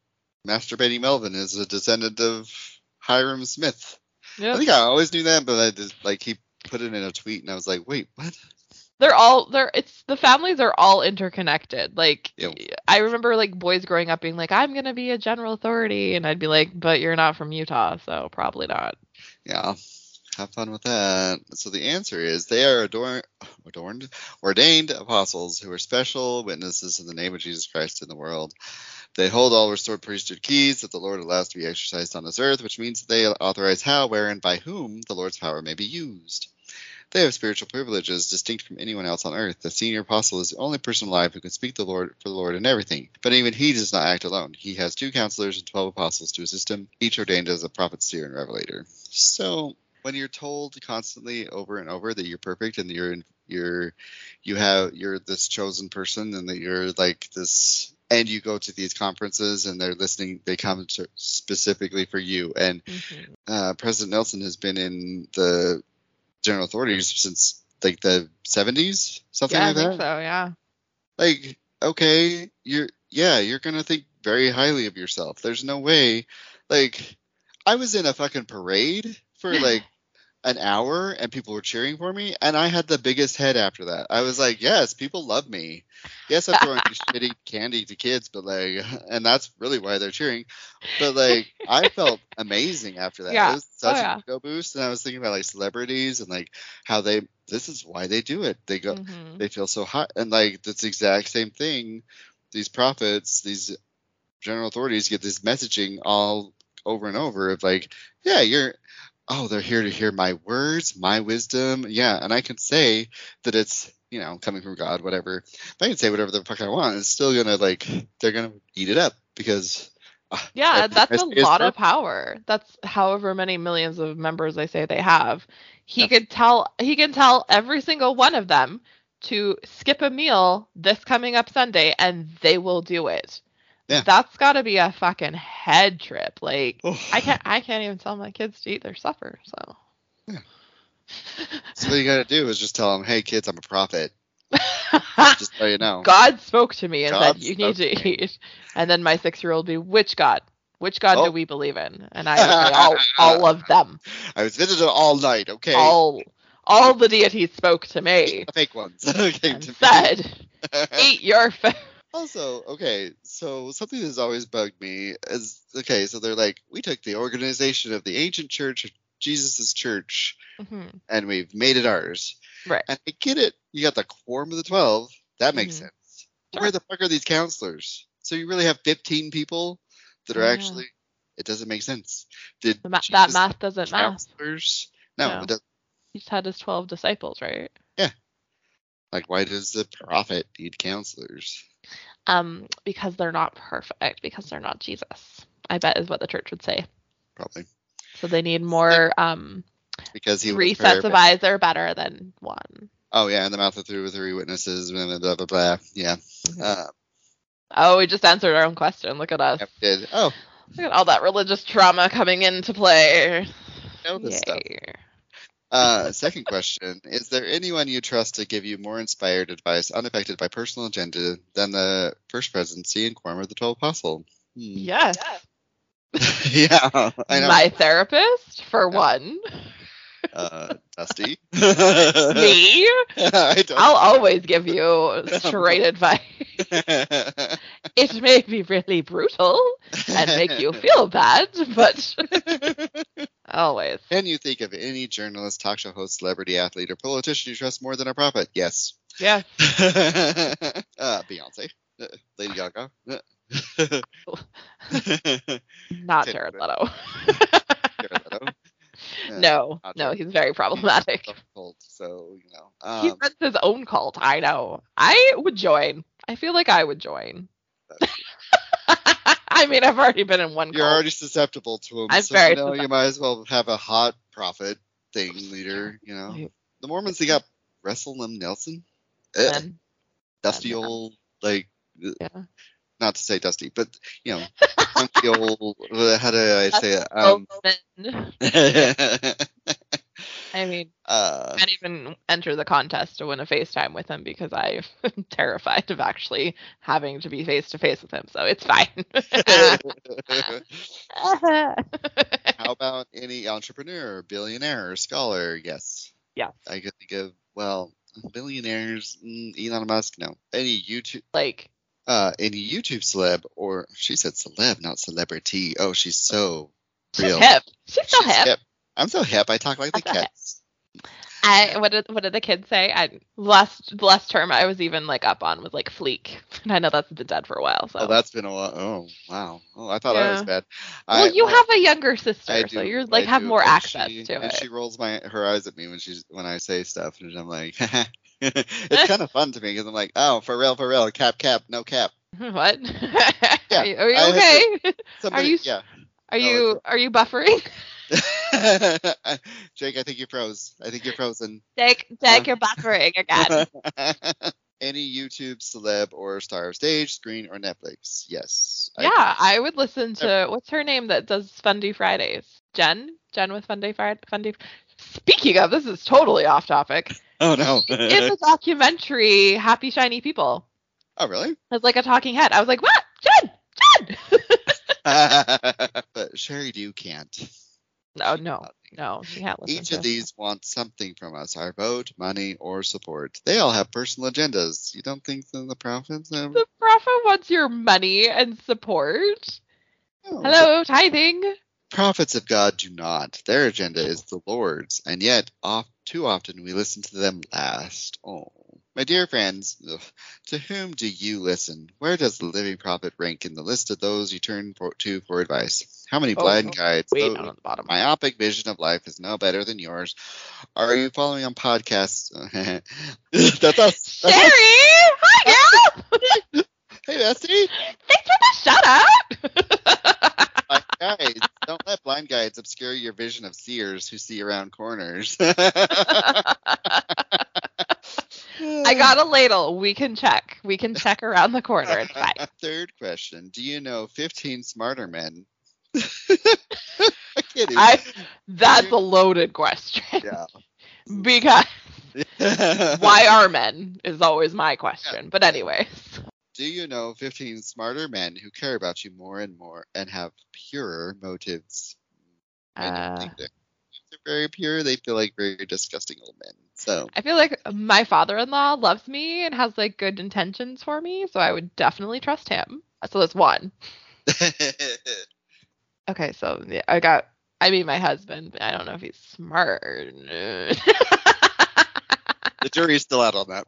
masturbating Melvin, is a descendant of Hyrum Smith. I think I always knew that, but I just, like, he put it in a tweet, and I was like, wait, what? they're all they're it's the families are all interconnected like Yep. i remember like boys growing up being like i'm gonna be a general authority and i'd be like but you're not from utah so probably not Yeah, have fun with that. So the answer is they are adorn- adorned, ordained apostles who are special witnesses in the name of Jesus Christ in the world. They hold all restored priesthood keys that the Lord allows to be exercised on this earth, which means that they authorize how, where, and by whom the Lord's power may be used. They have spiritual privileges distinct from anyone else on earth. The senior apostle is the only person alive who can speak the Lord for the Lord in everything. But even he does not act alone. He has two counselors and twelve apostles to assist him, each ordained as a prophet, seer, and revelator. So when you're told constantly over and over that you're perfect and you're you're you have you're this chosen person and that you're like this and you go to these conferences and they're listening they come to specifically for you and uh, President Nelson has been in the general authorities since like the 70s, something yeah i like think that. so yeah Like, okay, you're yeah, you're gonna think very highly of yourself. There's no way. Like, I was in a fucking parade for <laughs> like an hour and people were cheering for me and I had the biggest head after that. I was like, yes, people love me. Yes, I'm throwing <laughs> shitty candy to kids, but like and that's really why they're cheering. But like I felt amazing after that. Yeah. It was such Oh, a yeah. ego boost and I was thinking about like celebrities and like how they this is why they do it. They go Mhm. they feel so hot and like that's the exact same thing these prophets these general authorities get this messaging all over and over of like yeah you're oh they're here to hear my words my wisdom yeah and i can say that it's you know coming from god whatever i can say whatever the fuck i want it's still gonna like they're gonna eat it up because ah, Yeah, that's a lot of power. That's however many millions of members they say they have. He could tell he can tell every single one of them to skip a meal this coming up Sunday and they will do it. Yeah. That's got to be a fucking head trip. Like Oh. I can't I can't even tell my kids to eat their supper, so. Yeah. <laughs> so what you gotta do is just tell them hey kids i'm a prophet <laughs> just so you know God spoke to me and God said you need to to me." eat. And then my six year old be which God? Which God Oh. do we believe in? And I would say all, <laughs> all of them. i was visited all night okay All all the deities spoke to me the fake ones and to said, "Eat your food." Also, okay, so something that's always bugged me is okay, so they're like, we took the organization of the ancient church of Jesus' church Mhm. and we've made it ours. Right. And I get it. You got the quorum of the 12. That makes Mhm. sense. Sure. Where the fuck are these counselors? So you really have 15 people that are Yeah. actually, it doesn't make sense. Did ma- that math doesn't math. counselors? No, No. it doesn't. He just had his twelve disciples, right? Like, why does the prophet need counselors? Um, because they're not perfect, because they're not Jesus. I bet is what the church would say. Probably. So they need more um Because he three sets of eyes are better than one. Oh yeah, in the mouth of three with three witnesses, blah blah blah blah. blah. Yeah. Mhm. Uh, Oh, we just answered our own question. Look at us. did. Oh, Look at all that religious trauma coming into play. know this stuff. Yay. Uh, second question: Is there anyone you trust to give you more inspired advice, unaffected by personal agenda, than the first presidency and quorum of the twelve apostle? Hmm. Yes. <laughs> yeah, I know. My therapist, for one. Uh, Dusti. <laughs> <laughs> Me? I don't. I'll always give you straight advice. It may be really brutal and make you feel bad, but always. Can you think of any journalist, talk show host, celebrity, athlete, or politician you trust more than a prophet? Yes. Yes. <laughs> uh, Beyonce, uh, Lady Gaga. <laughs> Not <laughs> Jared Leto. Jared Leto. Yeah, no, no, he's very problematic. Cult, so you know. He Um, runs his own cult. I know. I would join. I feel like I would join. I mean, I've already been in one you're cult. already susceptible to him. I'm so, very you know, you might as well have a hot prophet thing leader. You know, the Mormons they got Russell M. Nelson, Ugh, And- dusty old like. yeah. Not to say dusty, but you know, <laughs> funky old. How do I say it? Um. <laughs> <laughs> I mean, uh, can't even enter the contest to win a FaceTime with him because I'm <laughs> terrified of actually having to be face to face with him. So it's fine. <laughs> <laughs> How about any entrepreneur, billionaire, scholar? Yes. Yes. I could think of well, billionaires. mm, Elon Musk. No. Any YouTube. like, Uh, any YouTube celeb, or she said celeb, not celebrity. Oh, she's so she's real. hip. She's so She's hip. I'm so hip. I talk like the kids. I what did what did the kids say? I last the last term I was even like up on was like Fleek, <laughs> and I know that's been dead for a while. So Oh, that's been a while. Oh, wow. Oh, I thought I was Yeah. bad. well, I, you have a younger sister, I so you're like I have do, more and access she- to and it. she rolls my her eyes at me when she's when I say stuff, and I'm like, <laughs> it's kind of <laughs> fun to me because I'm like, oh, for real, for real, cap, cap, no cap. what? Yeah, are you, are you okay? Somebody, you- yeah. Are No, you are you buffering? <laughs> Jake, I think you froze. I think you're frozen. Jake, Jake, you're buffering again. <laughs> Any YouTube celeb or star of stage, screen, or Netflix? Yes. Yeah, I would listen to what's her name that does Fundie Fridays? Jen? Jen with Fundie Friday Fundie Speaking of, this is totally off topic. <laughs> oh no. In the documentary Happy Shiny People, oh really? as like a talking head. I was like, what? Jen! Jen! but Sheri Dew can't. Oh, no, no, no. Listen. <laughs> Each of these wants something from us our vote, money, or support. They all have personal agendas. You don't think that the prophets have? The prophet wants your money and support. No. Hello, tithing. Prophets of God do not. Their agenda is the Lord's, and yet oft, too often we listen to them last. Oh, my dear friends, ugh, to whom do you listen? Where does the living prophet rank in the list of those you turn for, to for advice? How many Oh, blind oh, guides? Way those- down at the bottom. myopic vision of life is no better than yours. Are you following on podcasts? That's us. That's Sheri, hi, gal. <laughs> Hey, Bestie. Thanks for the shout out. <laughs> Blind guides. Don't let blind guides obscure your vision of seers who see around corners. <laughs> I got a ladle. We can check. We can check around the corner. It's fine. Third question. Do you know 15 smarter men? I'm kidding. I that's a loaded question. yeah. <laughs> because <laughs> why are men is always my question. But anyways. Do you know 15 smarter men who care about you more and more and have purer motives? I Uh, they're, they're very pure. They feel like very disgusting old men. So, I feel like my father-in-law loves me and has like good intentions for me, so I would definitely trust him. So that's one. <laughs> Okay, so yeah, I got I mean my husband, I don't know if he's smart. <laughs> the jury's still out on that.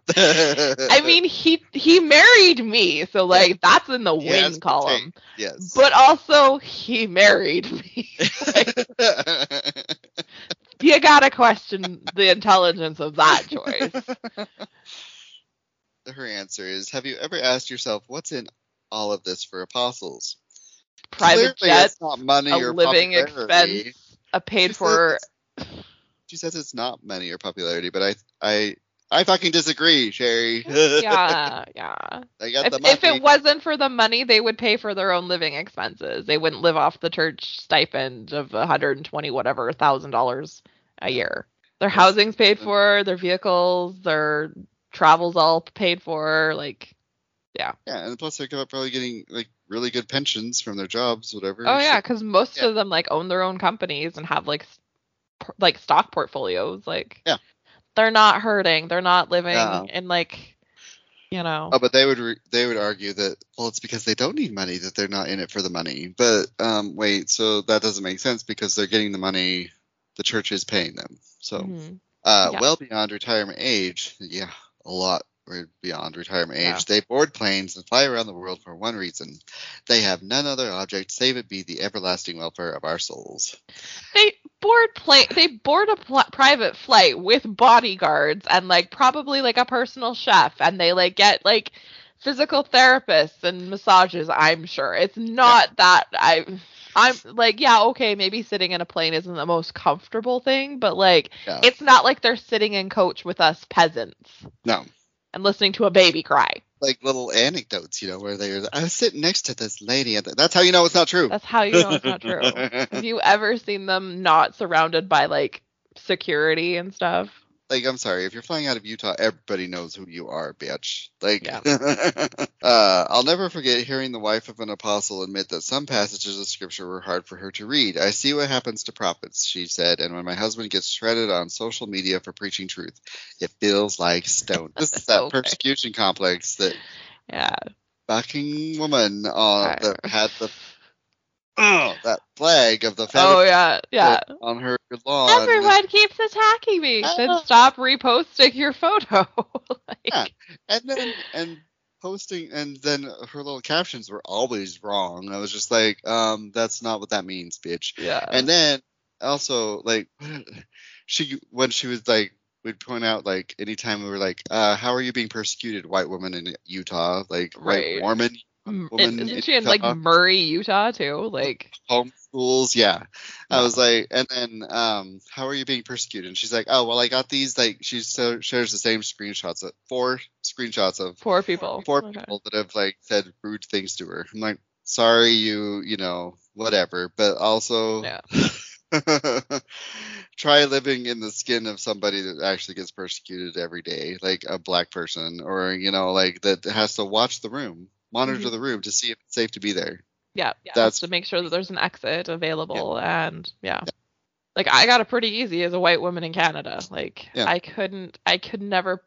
I mean he he married me, so like that's in the He win column. yes. But also he married me. <laughs> like, you gotta question the intelligence of that choice. <laughs> Her answer is Have you ever asked yourself what's in all of this for apostles? Private Clearly jet, it's not money a or living popularity. expense, a paid She for. says- She says it's not money or popularity, but I I I fucking disagree, Sheri. <laughs> Yeah, yeah. If, if it wasn't for the money, they would pay for their own living expenses. They wouldn't live off the church stipend of 120 whatever thousand dollars a year. Their housing's paid for, their vehicles, their travels all paid for. Like, Yeah, Yeah, and plus they're probably getting like really good pensions from their jobs, whatever. oh yeah, because most Yeah. of them like own their own companies and have like like stock portfolios. Like, Yeah. they're not hurting. They're not living in like, you know. Oh, but they would re- they would argue that well, it's because they don't need money that they're not in it for the money. But um, wait, so that doesn't make sense because they're getting the money the church is paying them. So Mhm. uh, Yeah. well beyond retirement age, yeah, a lot beyond retirement age. Yeah. They board planes and fly around the world for one reason: they have none other object save it be the everlasting welfare of our souls. They board plane. They board a pl- private flight with bodyguards and like probably like a personal chef, and they like get like physical therapists and massages. I'm sure it's not that I. I'm like, yeah, okay, maybe sitting in a plane isn't the most comfortable thing, but like, Yeah. it's not like they're sitting in coach with us peasants No. And listening to a baby cry. Like little anecdotes, you know, where they're I was sitting next to this lady, and that's how you know it's not true. That's how you know it's not true. <laughs> Have you ever seen them not surrounded by like security and stuff? Like I'm sorry, if you're flying out of Utah, everybody knows who you are, bitch. Like Yeah. <laughs> uh I'll never forget hearing the wife of an apostle admit that some passages of scripture were hard for her to read. I see what happens to prophets, she said, and when my husband gets shredded on social media for preaching truth, it feels like stone. This is <laughs> that Okay. persecution complex that Yeah. fucking woman uh, that had the oh, that flag of the Oh yeah, yeah. on her lawn. Everyone keeps attacking me. Then Ah. stop reposting your photo. <laughs> like, Yeah. and then and posting and then her little captions were always wrong. I was just like, um, that's not what that means, bitch. yeah. And then also like <sighs> she when she was like would point out like anytime we were like, uh, how are you being persecuted, white woman in Utah, like Right. white Mormon woman and isn't she in like Murray, Utah too? Like homeschools, yeah. I was like, and then um, how are you being persecuted? And she's like, oh well, I got these like she so shares the same screenshots, of, four screenshots of four people. four Okay. people that have like said rude things to her. I'm like, sorry, you, you know, whatever. But also, Yeah. <laughs> try living in the skin of somebody that actually gets persecuted every day, like a black person, or you know, like that has to watch the room, monitor Mhm. the room to see if it's safe to be there. Yeah, yeah. That's- to make sure that there's an exit available and yeah. Like I got it pretty easy as a white woman in Canada. Like Yeah. I couldn't I could never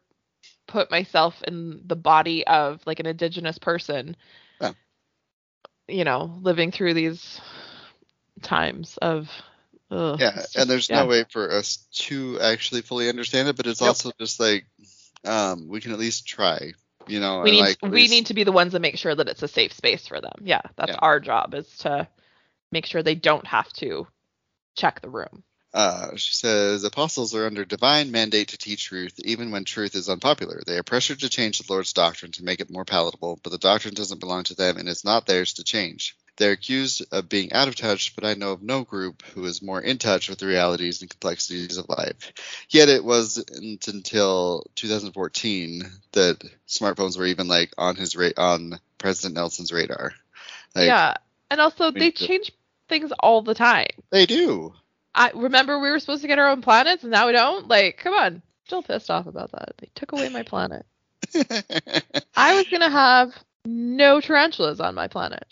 put myself in the body of like an indigenous person. Yeah. You know, living through these times of ugh, Yeah, it's and there's yeah. no way for us to actually fully understand it, but it's Nope. also just like um, we can at least try, you know. we need like, we least- need to be the ones that make sure that it's a safe space for them. Yeah, that's Yeah. our job is to make sure they don't have to check the room. Uh, she says apostles are under divine mandate to teach truth, even when truth is unpopular. They are pressured to change the Lord's doctrine to make it more palatable, but the doctrine doesn't belong to them and is not theirs to change. They're accused of being out of touch, but I know of no group who is more in touch with the realities and complexities of life. Yet it wasn't until 2014 that smartphones were even like on his ra- on President Nelson's radar. Like, yeah, and also they change things all the time. they do. I remember we were supposed to get our own planets, and now we don't. Like, come on, still pissed off about that. They took away my planet. <laughs> I was gonna have no tarantulas on my planet.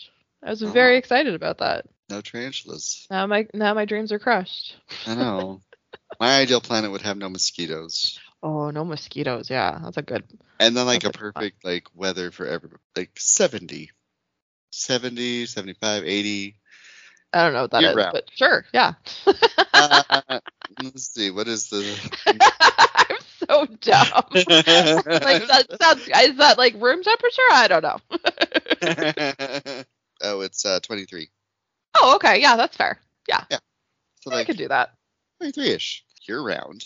I was very Oh. excited about that. no tarantulas. Now my now my dreams are crushed. I know. My ideal planet would have no mosquitoes. Oh, no mosquitoes. Yeah, that's a good. And then like a perfect like weather for every like 70. 70, 75, 80. I don't know what that is, round. but sure, yeah. Uh, <laughs> let's see. What is the <laughs> I'm so dumb. like that sounds is that like room temperature? I don't know. <laughs> Oh, it's uh 23. oh, okay, yeah, that's fair. Yeah. Yeah. So I like could do that. 23ish year round.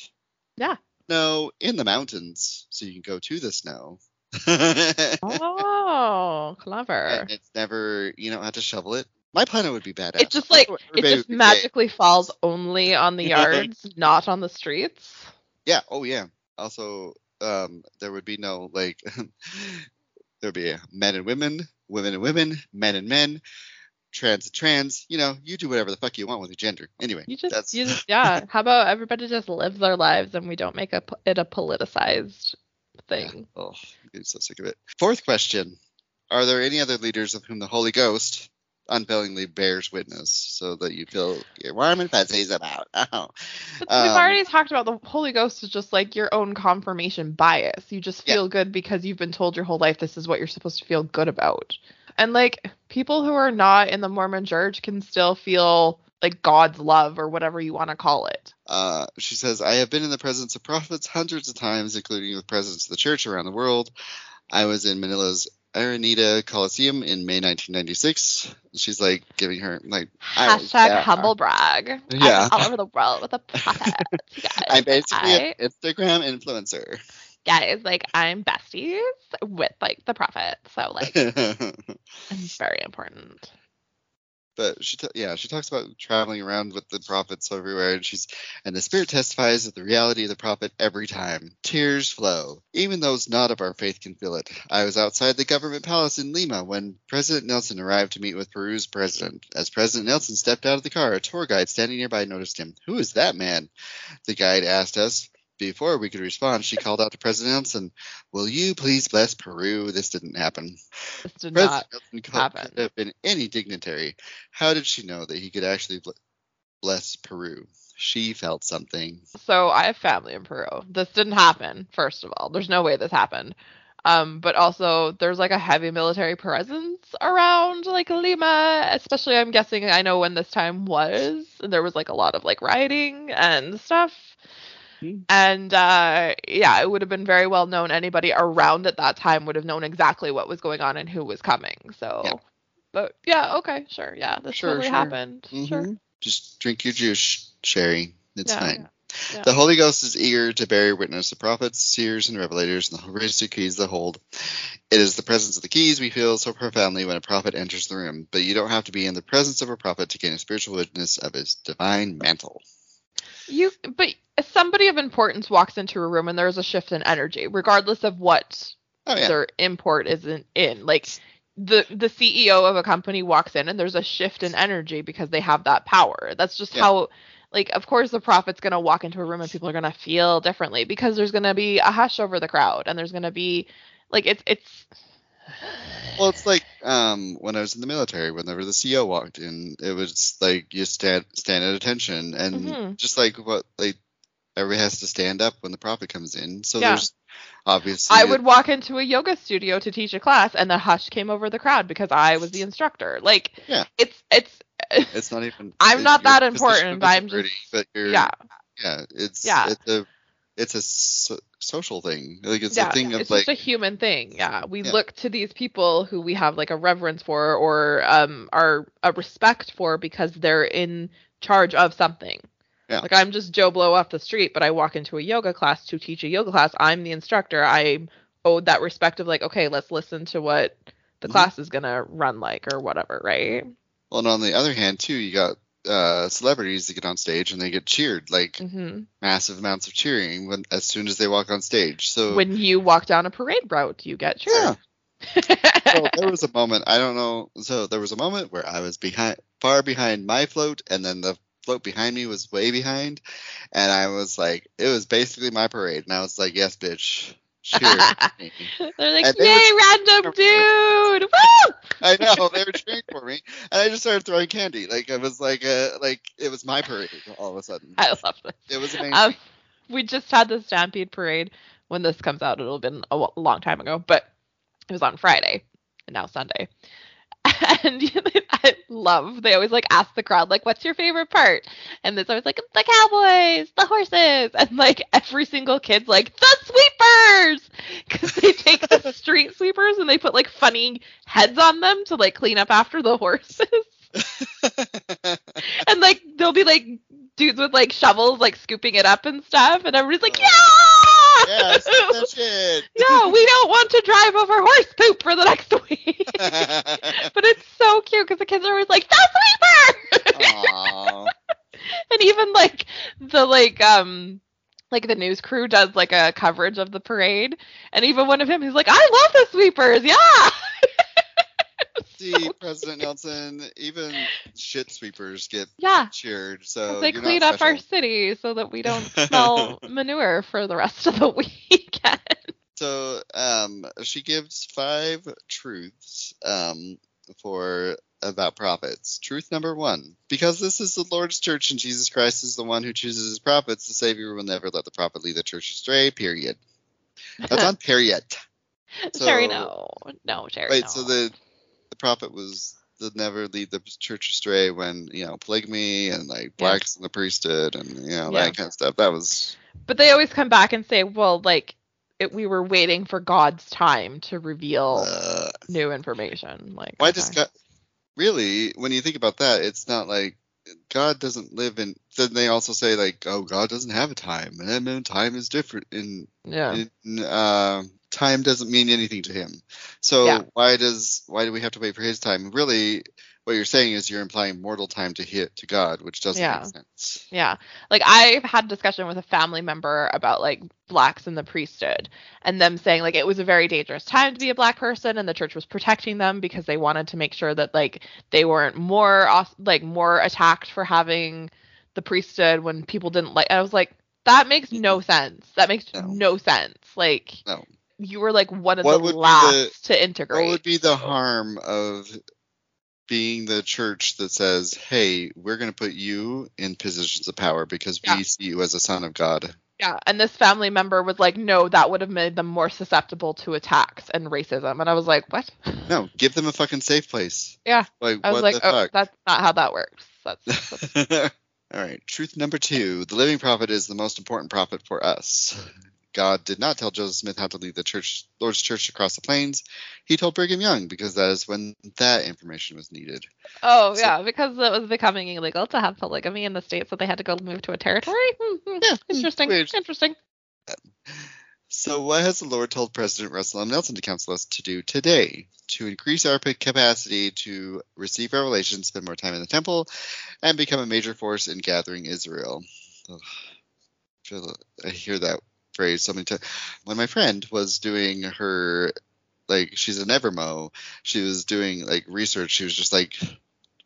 Yeah. No, in the mountains so you can go to the snow. <laughs> Oh, clever. and it's never you don't have to shovel it. My planet would be badass. It just like it just would be gay. magically falls only on the <laughs> yards, not on the streets. Yeah. Oh yeah. Also, um, there would be no like <laughs> there'd be men and women, women and women, men and men, trans and trans. You know, you do whatever the fuck you want with your gender. Anyway, You just, that's you just, yeah. <laughs> How about everybody just live their lives and we don't make a, it a politicized thing? oh, I'm so sick of it. Fourth question: Are there any other leaders of whom the Holy Ghost unfailingly bears witness, so that you feel you're warm and fuzzies about? Oh. But Um, we've already talked about the Holy Ghost is just like your own confirmation bias. You just Yeah. feel good because you've been told your whole life this is what you're supposed to feel good about. And like people who are not in the Mormon church can still feel like God's love or whatever you want to call it. Uh, she says, I have been in the presence of prophets hundreds of times, including the presence of the church around the world. I was in Manila's Araneta Coliseum in May 1996. She's like giving her, like, Hashtag yeah. humble brag. Yeah. I'm all over the world with a <laughs> guys. I'm basically I- an Instagram influencer. guys, like I'm besties with like the prophet, so like <laughs> it's very important. But she, t- yeah, she talks about traveling around with the prophets everywhere, and she's, and the spirit testifies of the reality of the prophet every time. Tears flow. Even those not of our faith can feel it. I was outside the government palace in Lima when President Nelson arrived to meet with Peru's president. As President Nelson stepped out of the car, a tour guide standing nearby noticed him. Who is that man? The guide asked us. Before we could respond, she called out to President Nelson, Will you please bless Peru? This didn't happen. This did President not. Nelson happen. could have been any dignitary. How did she know that he could actually bless Peru? She felt something. So I have family in Peru. This didn't happen. First of all, there's no way this happened. Um, but also there's like a heavy military presence around like Lima, especially I'm guessing I know when this time was. There was like a lot of like rioting and stuff. Hmm. And uh, yeah, it would have been very well known. Anybody around at that time would have known exactly what was going on and who was coming. So, Yeah. but yeah, okay, sure, yeah, this Sure, totally sure. happened. Sure, Mhm. Just drink your juice, Sheri. It's Yeah, fine. yeah. The Holy Ghost is eager to bear witness. The prophets, seers, and revelators, and the holistic keys that hold. It is the presence of the keys we feel so profoundly when a prophet enters the room. But you don't have to be in the presence of a prophet to gain a spiritual witness of his divine mantle. You, but somebody of importance walks into a room and there's a shift in energy, regardless of what Oh yeah. their import isn't in. Like the the CEO of a company walks in and there's a shift in energy because they have that power. That's just Yeah. how. Like, of course, the prophet's gonna walk into a room and people are gonna feel differently because there's gonna be a hush over the crowd and there's gonna be, like, it's it's Well, it's like um, when I was in the military. Whenever the CO walked in, it was like you stand stand at attention, and Mhm. just like what like everybody has to stand up when the prophet comes in. So Yeah. there's obviously I would walk into a yoga studio to teach a class, and the hush came over the crowd because I was the instructor. Like, Yeah. it's it's It's not even. <laughs> I'm not that important, of I'm just- But you're, yeah, yeah. It's Yeah. It's a it's a so- social thing. Like it's yeah. a thing of it's like just a human thing. Yeah, we Yeah. look to these people who we have like a reverence for or um are a respect for because they're in charge of something. Yeah. Like I'm just Joe Blow off the street, but I walk into a yoga class to teach a yoga class. I'm the instructor. I owed that respect of like, okay, let's listen to what the Mhm. class is gonna run like or whatever, right? Well, and on the other hand, too, you got uh, celebrities that get on stage and they get cheered, like mm-hmm. massive amounts of cheering when as soon as they walk on stage. So When you walk down a parade route, you get cheered. yeah, <laughs> well, there was a moment I don't know. So there was a moment where I was behind, far behind my float, and then the float behind me was way behind, and I was like, it was basically my parade, and I was like, yes, bitch, cheer. <laughs> me. They're like, And yay, were random dude! <laughs> Woo! I know they were cheering for me, and I just started throwing candy. Like it was like a like it was my parade all of a sudden. I love this. It was amazing. Um, we just had the Stampede parade. When this comes out, it'll have been a long time ago, but it was on Friday and now Sunday. <laughs> And <laughs> I love they always like ask the crowd like, "What's your favorite part?" And it's always like the cowboys, the horses, and like every single kid's like the sweepers because they take the <laughs> street sweepers and they put like funny heads on them to like clean up after the horses. and like there'll be like dudes with like shovels like scooping it up and stuff and everybody's like oh. yeah yes, <laughs> that shit. no we don't want to drive over horse poop for the next week. <laughs> But it's so cute because the kids are always like the sweeper! <laughs> And even like the like um like the news crew does like a coverage of the parade. And even one of him he's like i love the sweepers yeah <laughs> See, President Nelson, even shit sweepers get yeah cheered. So they clean up our city so that we don't <laughs> smell manure for the rest of the <laughs> weekend So um, she gives five truths um, for about prophets. Truth number one: because this is the Lord's church and Jesus Christ is the one who chooses his prophets, the Savior will never let the prophet lead the church astray. Period. That's on period. So- no, no, Sheri, Wait, no. so the the prophet was the never lead the church astray when you know polygamy and like Yeah. blacks in the priesthood and you know Yeah. that kind of stuff. That was but they always come back and say, well, like it, we were waiting for God's time to reveal uh, new information. Like, why okay. does God really when you think about that it's not like God doesn't live in then they also say like oh God doesn't have a time and then time is different in, Yeah, in uh, time doesn't mean anything to him so Yeah. why does why do we have to wait for his time really what you're saying is you're implying mortal time to hit to God which doesn't Yeah. make sense yeah. Like I've had a discussion with a family member about like blacks in the priesthood, and them saying like it was a very dangerous time to be a black person, and the church was protecting them because they wanted to make sure that like they weren't more os- like more attacked for having the priesthood when people didn't like. I was like, that makes mm-hmm. no sense. That makes No. no, sense. Like no you were like one of What the last the- to integrate. What would be the harm of being the church that says, "Hey, we're going to put you in positions of power because Yeah. we see you as a son of God"? Yeah, and this family member was like, no, that would have made them more susceptible to attacks and racism. And I was like, what? No, give them a fucking safe place. Yeah, Like I was what like, the oh, fuck? that's not how that works. That's, <laughs> that's All right. Truth number two: the living prophet is the most important prophet for us. God did not tell Joseph Smith how to lead the church, Lord's church across the plains. He told Brigham Young because that is when that information was needed. oh So- yeah, because it was becoming illegal to have polygamy in the states, so they had to go move to a territory. Hmm, hmm, Yeah, interesting. weird. Interesting. So, what has the Lord told President Russell M. Nelson to counsel us to do today? To increase our capacity to receive revelation, spend more time in the temple, and become a major force in gathering Israel. Ugh. I hear that phrase so many times. When my friend was doing her, like, she's an Evermo, she was doing, like, research. She was just like,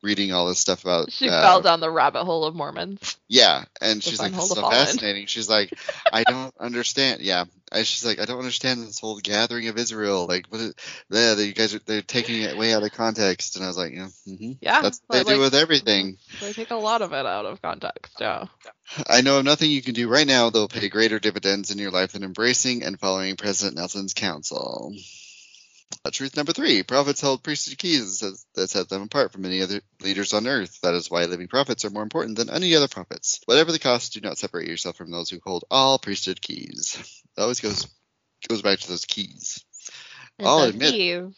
reading all this stuff about. She uh, fell down the rabbit hole of Mormons. Yeah, and The she's like, "This is so fall in." fascinating." She's like, <laughs> "I don't understand." Yeah, and she's like, "I don't understand this whole gathering of Israel. Like, what? Is, yeah, you guys are they're taking it way out of context." And I was like, "Yeah, mm-hmm. Yeah, that's what they but, do with everything." They take a lot of it out of context. Yeah. I know of nothing you can do right now that will pay greater dividends in your life than embracing and following President Nelson's counsel. Truth number three: prophets held priesthood keys that- that set them apart from any other leaders on earth. That is why living prophets are more important than any other prophets. Whatever the cost, do not separate yourself from those who hold all priesthood keys. It always goes goes back to those keys. It I'll admit-.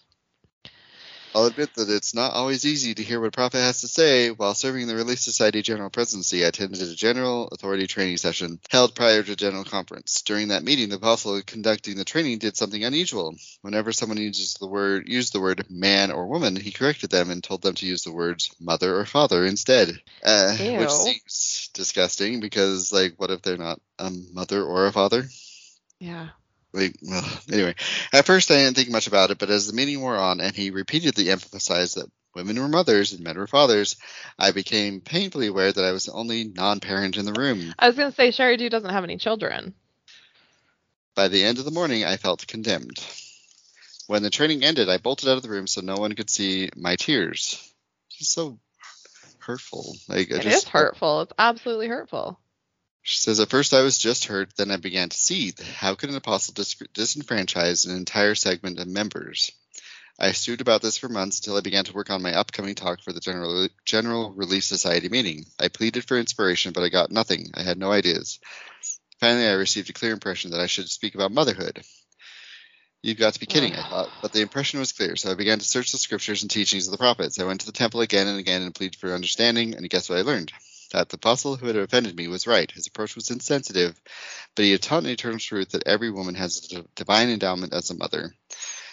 I'll admit that it's not always easy to hear what a prophet has to say. While serving the Relief Society General Presidency, I attended a general authority training session held prior to General Conference. During that meeting, the apostle conducting the training did something unusual. Whenever someone uses the word used the word man or woman, he corrected them and told them to use the words mother or father instead. Uh, which seems disgusting because, like, what if they're not a mother or a father? Yeah. Like well, anyway at first i didn't think much about it but as the meeting wore on and he repeatedly emphasized that women were mothers and men were fathers i became painfully aware that i was the only non-parent in the room I was gonna say Sheri Dew doesn't have any children. by the end of the morning i felt condemned when the training ended i bolted out of the room so no one could see my tears it's so hurtful like It just is hurtful. It's absolutely hurtful. She says, At first I was just hurt, then I began to see how could an apostle dis- disenfranchise an entire segment of members? I stewed about this for months until I began to work on my upcoming talk for the General, General Relief Society meeting. I pleaded for inspiration, but I got nothing. I had no ideas. Finally, I received a clear impression that I should speak about motherhood. You've got to be kidding, I thought, but the impression was clear, so I began to search the scriptures and teachings of the prophets. I went to the temple again and again and pleaded for understanding, and guess what I learned? That the apostle who had offended me was right. His approach was insensitive, but he had taught an eternal truth that every woman has a divine endowment as a mother.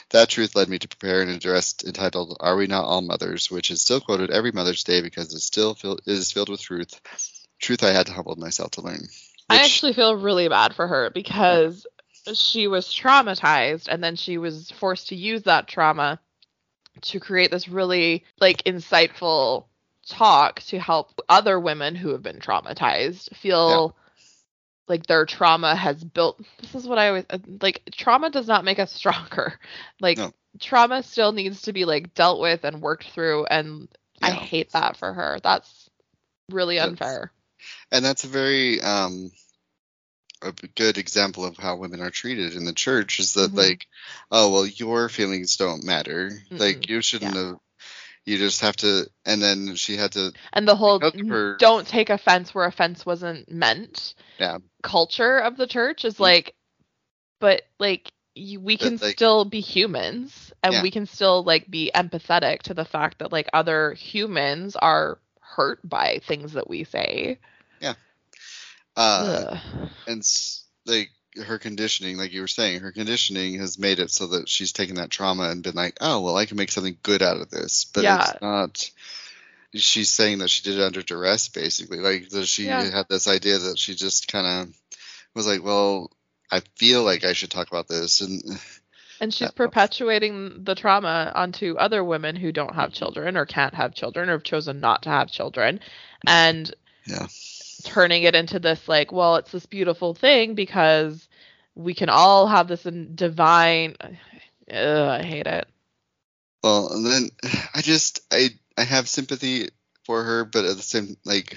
That truth led me to prepare an address entitled "Are We Not All Mothers," which is still quoted every Mother's Day because it still fill, it is filled with truth, truth I had to humble myself to learn. I actually feel really bad for her because she was traumatized and then she was forced to use that trauma to create this really like insightful talk to help other women who have been traumatized feel like their trauma has built this is what I always like trauma does not make us <laughs> stronger. Like No. trauma still needs to be like dealt with and worked through and I hate that for her. That's really That's- unfair. and that's a very um a good example of how women are treated in the church is that Mhm. like oh well your feelings don't matter like Mm-mm. you shouldn't have you just have to and then she had to and the whole her- don't take offense where offense wasn't meant Yeah. culture of the church is Mm. like but like you, we can like- still be humans and Yeah. we can still like be empathetic to the fact that like other humans are hurt by things that we say yeah uh Ugh. and like her conditioning like you were saying her conditioning has made it so that she's taken that trauma and been like oh well i can make something good out of this. But Yeah. it's not she's saying that she did it under duress basically. Like that she Yeah. had this idea that she just kind of was like well i feel like i should talk about this and <sighs> and she's perpetuating the trauma onto other women who don't have children or can't have children or have chosen not to have children. And yeah turning it into this like well it's this beautiful thing because we can all have this in divine Ugh, i hate it. Well and then <sighs> i just i i have sympathy for her but at the same like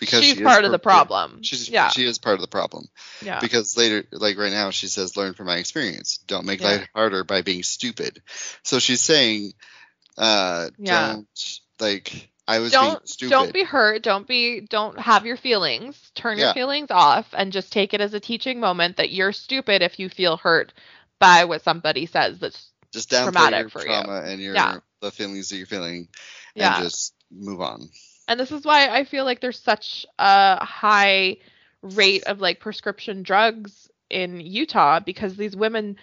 because she's she part of the problem. she's yeah. she is part of the problem. Yeah. Because later like right now she says learn from my experience. Don't make Yeah. life harder by being stupid. So she's saying uh Yeah. don't like i was don't stupid. don't be hurt. Don't be don't have your feelings. Turn your feelings off and just take it as a teaching moment that you're stupid if you feel hurt by what somebody says that's just downplay traumatic your for you. trauma and your Yeah. the feelings that you're feeling yeah. and just move on. And this is why I feel like there's such a high rate of like prescription drugs in Utah because these women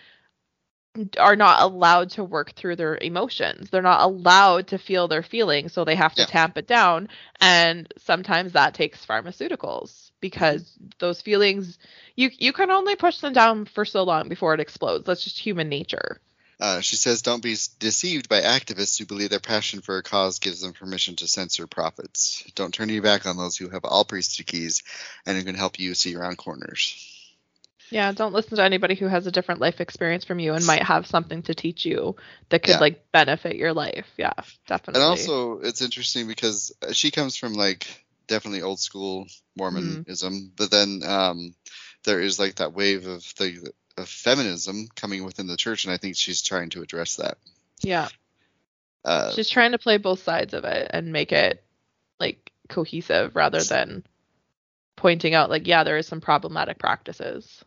are not allowed to work through their emotions. They're not allowed to feel their feelings, so they have to Yeah. tamp it down and sometimes that takes pharmaceuticals because Mm-hmm. those feelings you you can only push them down for so long before it explodes. That's just human nature. Uh, she says, "Don't be deceived by activists who believe their passion for a cause gives them permission to censor prophets. Don't turn your back on those who have all priesthood keys and who can help you see around corners." Yeah, don't listen to anybody who has a different life experience from you and might have something to teach you that could Yeah. like benefit your life. Yeah, definitely. And also, it's interesting because she comes from like definitely old school Mormonism, but then um, there is like that wave of the of feminism coming within the church, and I think she's trying to address that. yeah, Uh, she's trying to play both sides of it and make it like cohesive rather than pointing out like yeah, there is some problematic practices.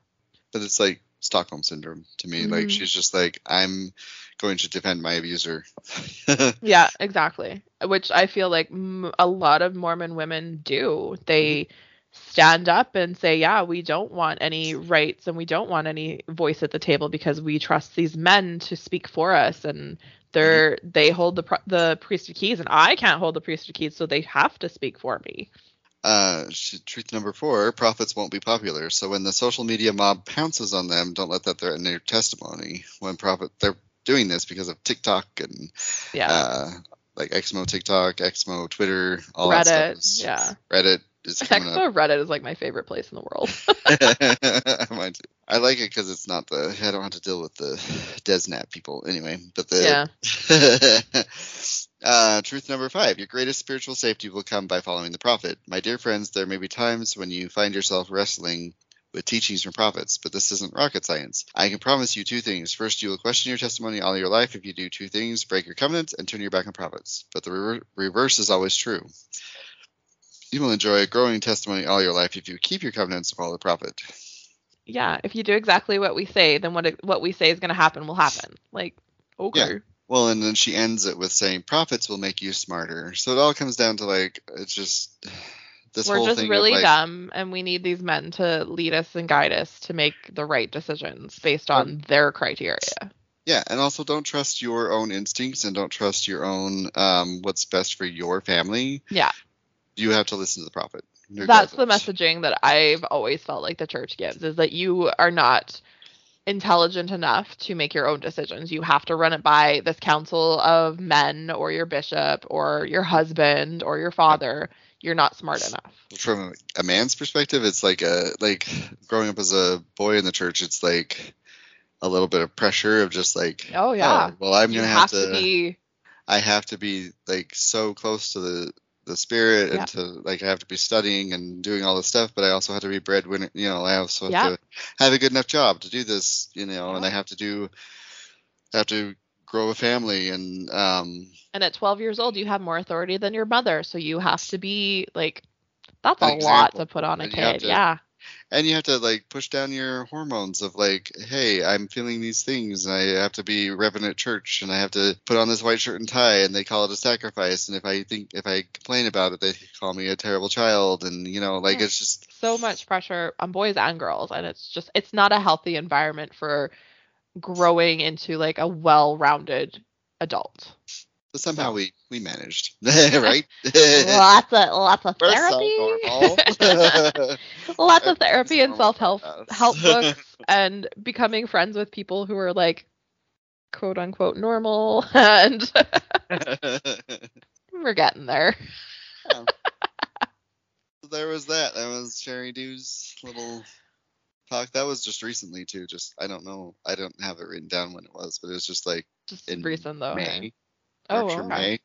But it's like Stockholm syndrome to me. Like Mhm. she's just like, I'm going to defend my abuser. <laughs> Yeah, exactly. Which I feel like m- a lot of Mormon women do. They stand up and say, "Yeah, we don't want any rights and we don't want any voice at the table because we trust these men to speak for us and they're they hold the the priesthood keys and I can't hold the priesthood keys, so they have to speak for me." Uh, truth number four: prophets won't be popular. So when the social media mob pounces on them, don't let that threaten their testimony. When prophet, they're doing this because of TikTok and Yeah. uh, like Exmo TikTok, Exmo Twitter, all that stuff. Reddit, is- yeah. Reddit is coming up. Reddit is like my favorite place in the world. <laughs> <laughs> I like it because it's not the. I don't have to deal with the DesNat people anyway. But the. yeah. <laughs> uh, truth number five: Your greatest spiritual safety will come by following the prophet. My dear friends, there may be times when you find yourself wrestling with teachings from prophets, but this isn't rocket science. I can promise you two things. First, you will question your testimony all your life if you do two things: break your covenant and turn your back on prophets. But the re- reverse is always true. You will enjoy a growing testimony all your life if you keep your covenants and follow the prophet. Yeah, if you do exactly what we say, then what what we say is going to happen will happen. Like, okay. Well, and then she ends it with saying prophets will make you smarter. So it all comes down to like it's just this We're whole just thing really of like dumb, and we need these men to lead us and guide us to make the right decisions based on their criteria. yeah, and also don't trust your own instincts and don't trust your own um what's best for your family. Yeah. You have to listen to the prophet. That's the messaging that I've always felt like the church gives is that you are not intelligent enough to make your own decisions. You have to run it by this council of men or your bishop or your husband or your father. You're not smart enough. From a man's perspective, it's like a like growing up as a boy in the church. It's like a little bit of pressure of just like Oh yeah. Oh, well, I'm you gonna have, have, to be I have to be like so close to the the spirit Yeah. and to like I have to be studying and doing all this stuff, but I also have to be breadwinner. You know, I also have Yeah. to have a good enough job to do this. You know, and I have to do have to grow a family and um and at 12 years old you have more authority than your mother so you have to be like that's a An lot to put on a And kid to- yeah and you have to like push down your hormones of like, hey, I'm feeling these things, and I have to be reverent at church, and I have to put on this white shirt and tie, and they call it a sacrifice, and if I think if I complain about it, they call me a terrible child, and you know, like Yeah. it's just so much pressure on boys and girls and it's just it's not a healthy environment for growing into like a well-rounded adult But somehow we we managed, <laughs> right? <laughs> lots of lots of therapy <laughs> lots of therapy and self-help help books and becoming friends with people who are like quote unquote normal and we're getting there So there was that. That was Sheri Dew's little talk. That was just recently too. Just I don't know. I don't have it written down when it was, but it was just like just in recent though? May, oh or okay. May.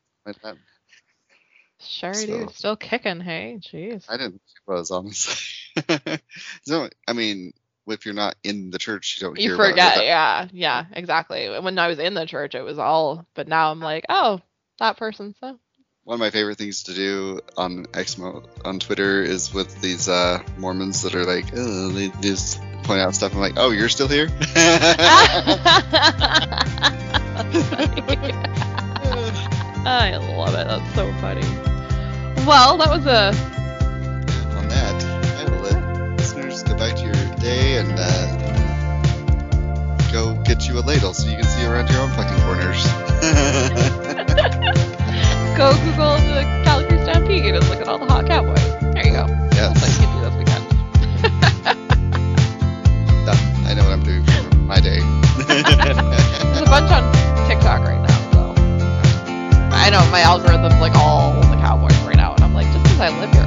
Sheri So- dude, still kicking. Hey, jeez. I didn't think it was honestly. <laughs> so I mean, if you're not in the church, you don't You hear about it. forget, yeah, yeah, exactly. When I was in the church, it was all, but now I'm like, oh, that person. So One of my favorite things to do on Exmo on Twitter is with these uh, Mormons that are like, oh, they just point out stuff. I'm like, oh, you're still here. <laughs> <laughs> I love it. That's so funny. Well, that was a on that, I will let listeners go back to your day and uh, go get you a ladle so you can see around your own fucking corners. <laughs> go Google the Calgary Stampede and look at all the hot cowboys. There you go. That's yes, you can do this weekend. done. <laughs> I know what I'm doing for my day. <laughs> There's a bunch on know my algorithm's like all the Cowboys right now, and I'm like, just because I live here.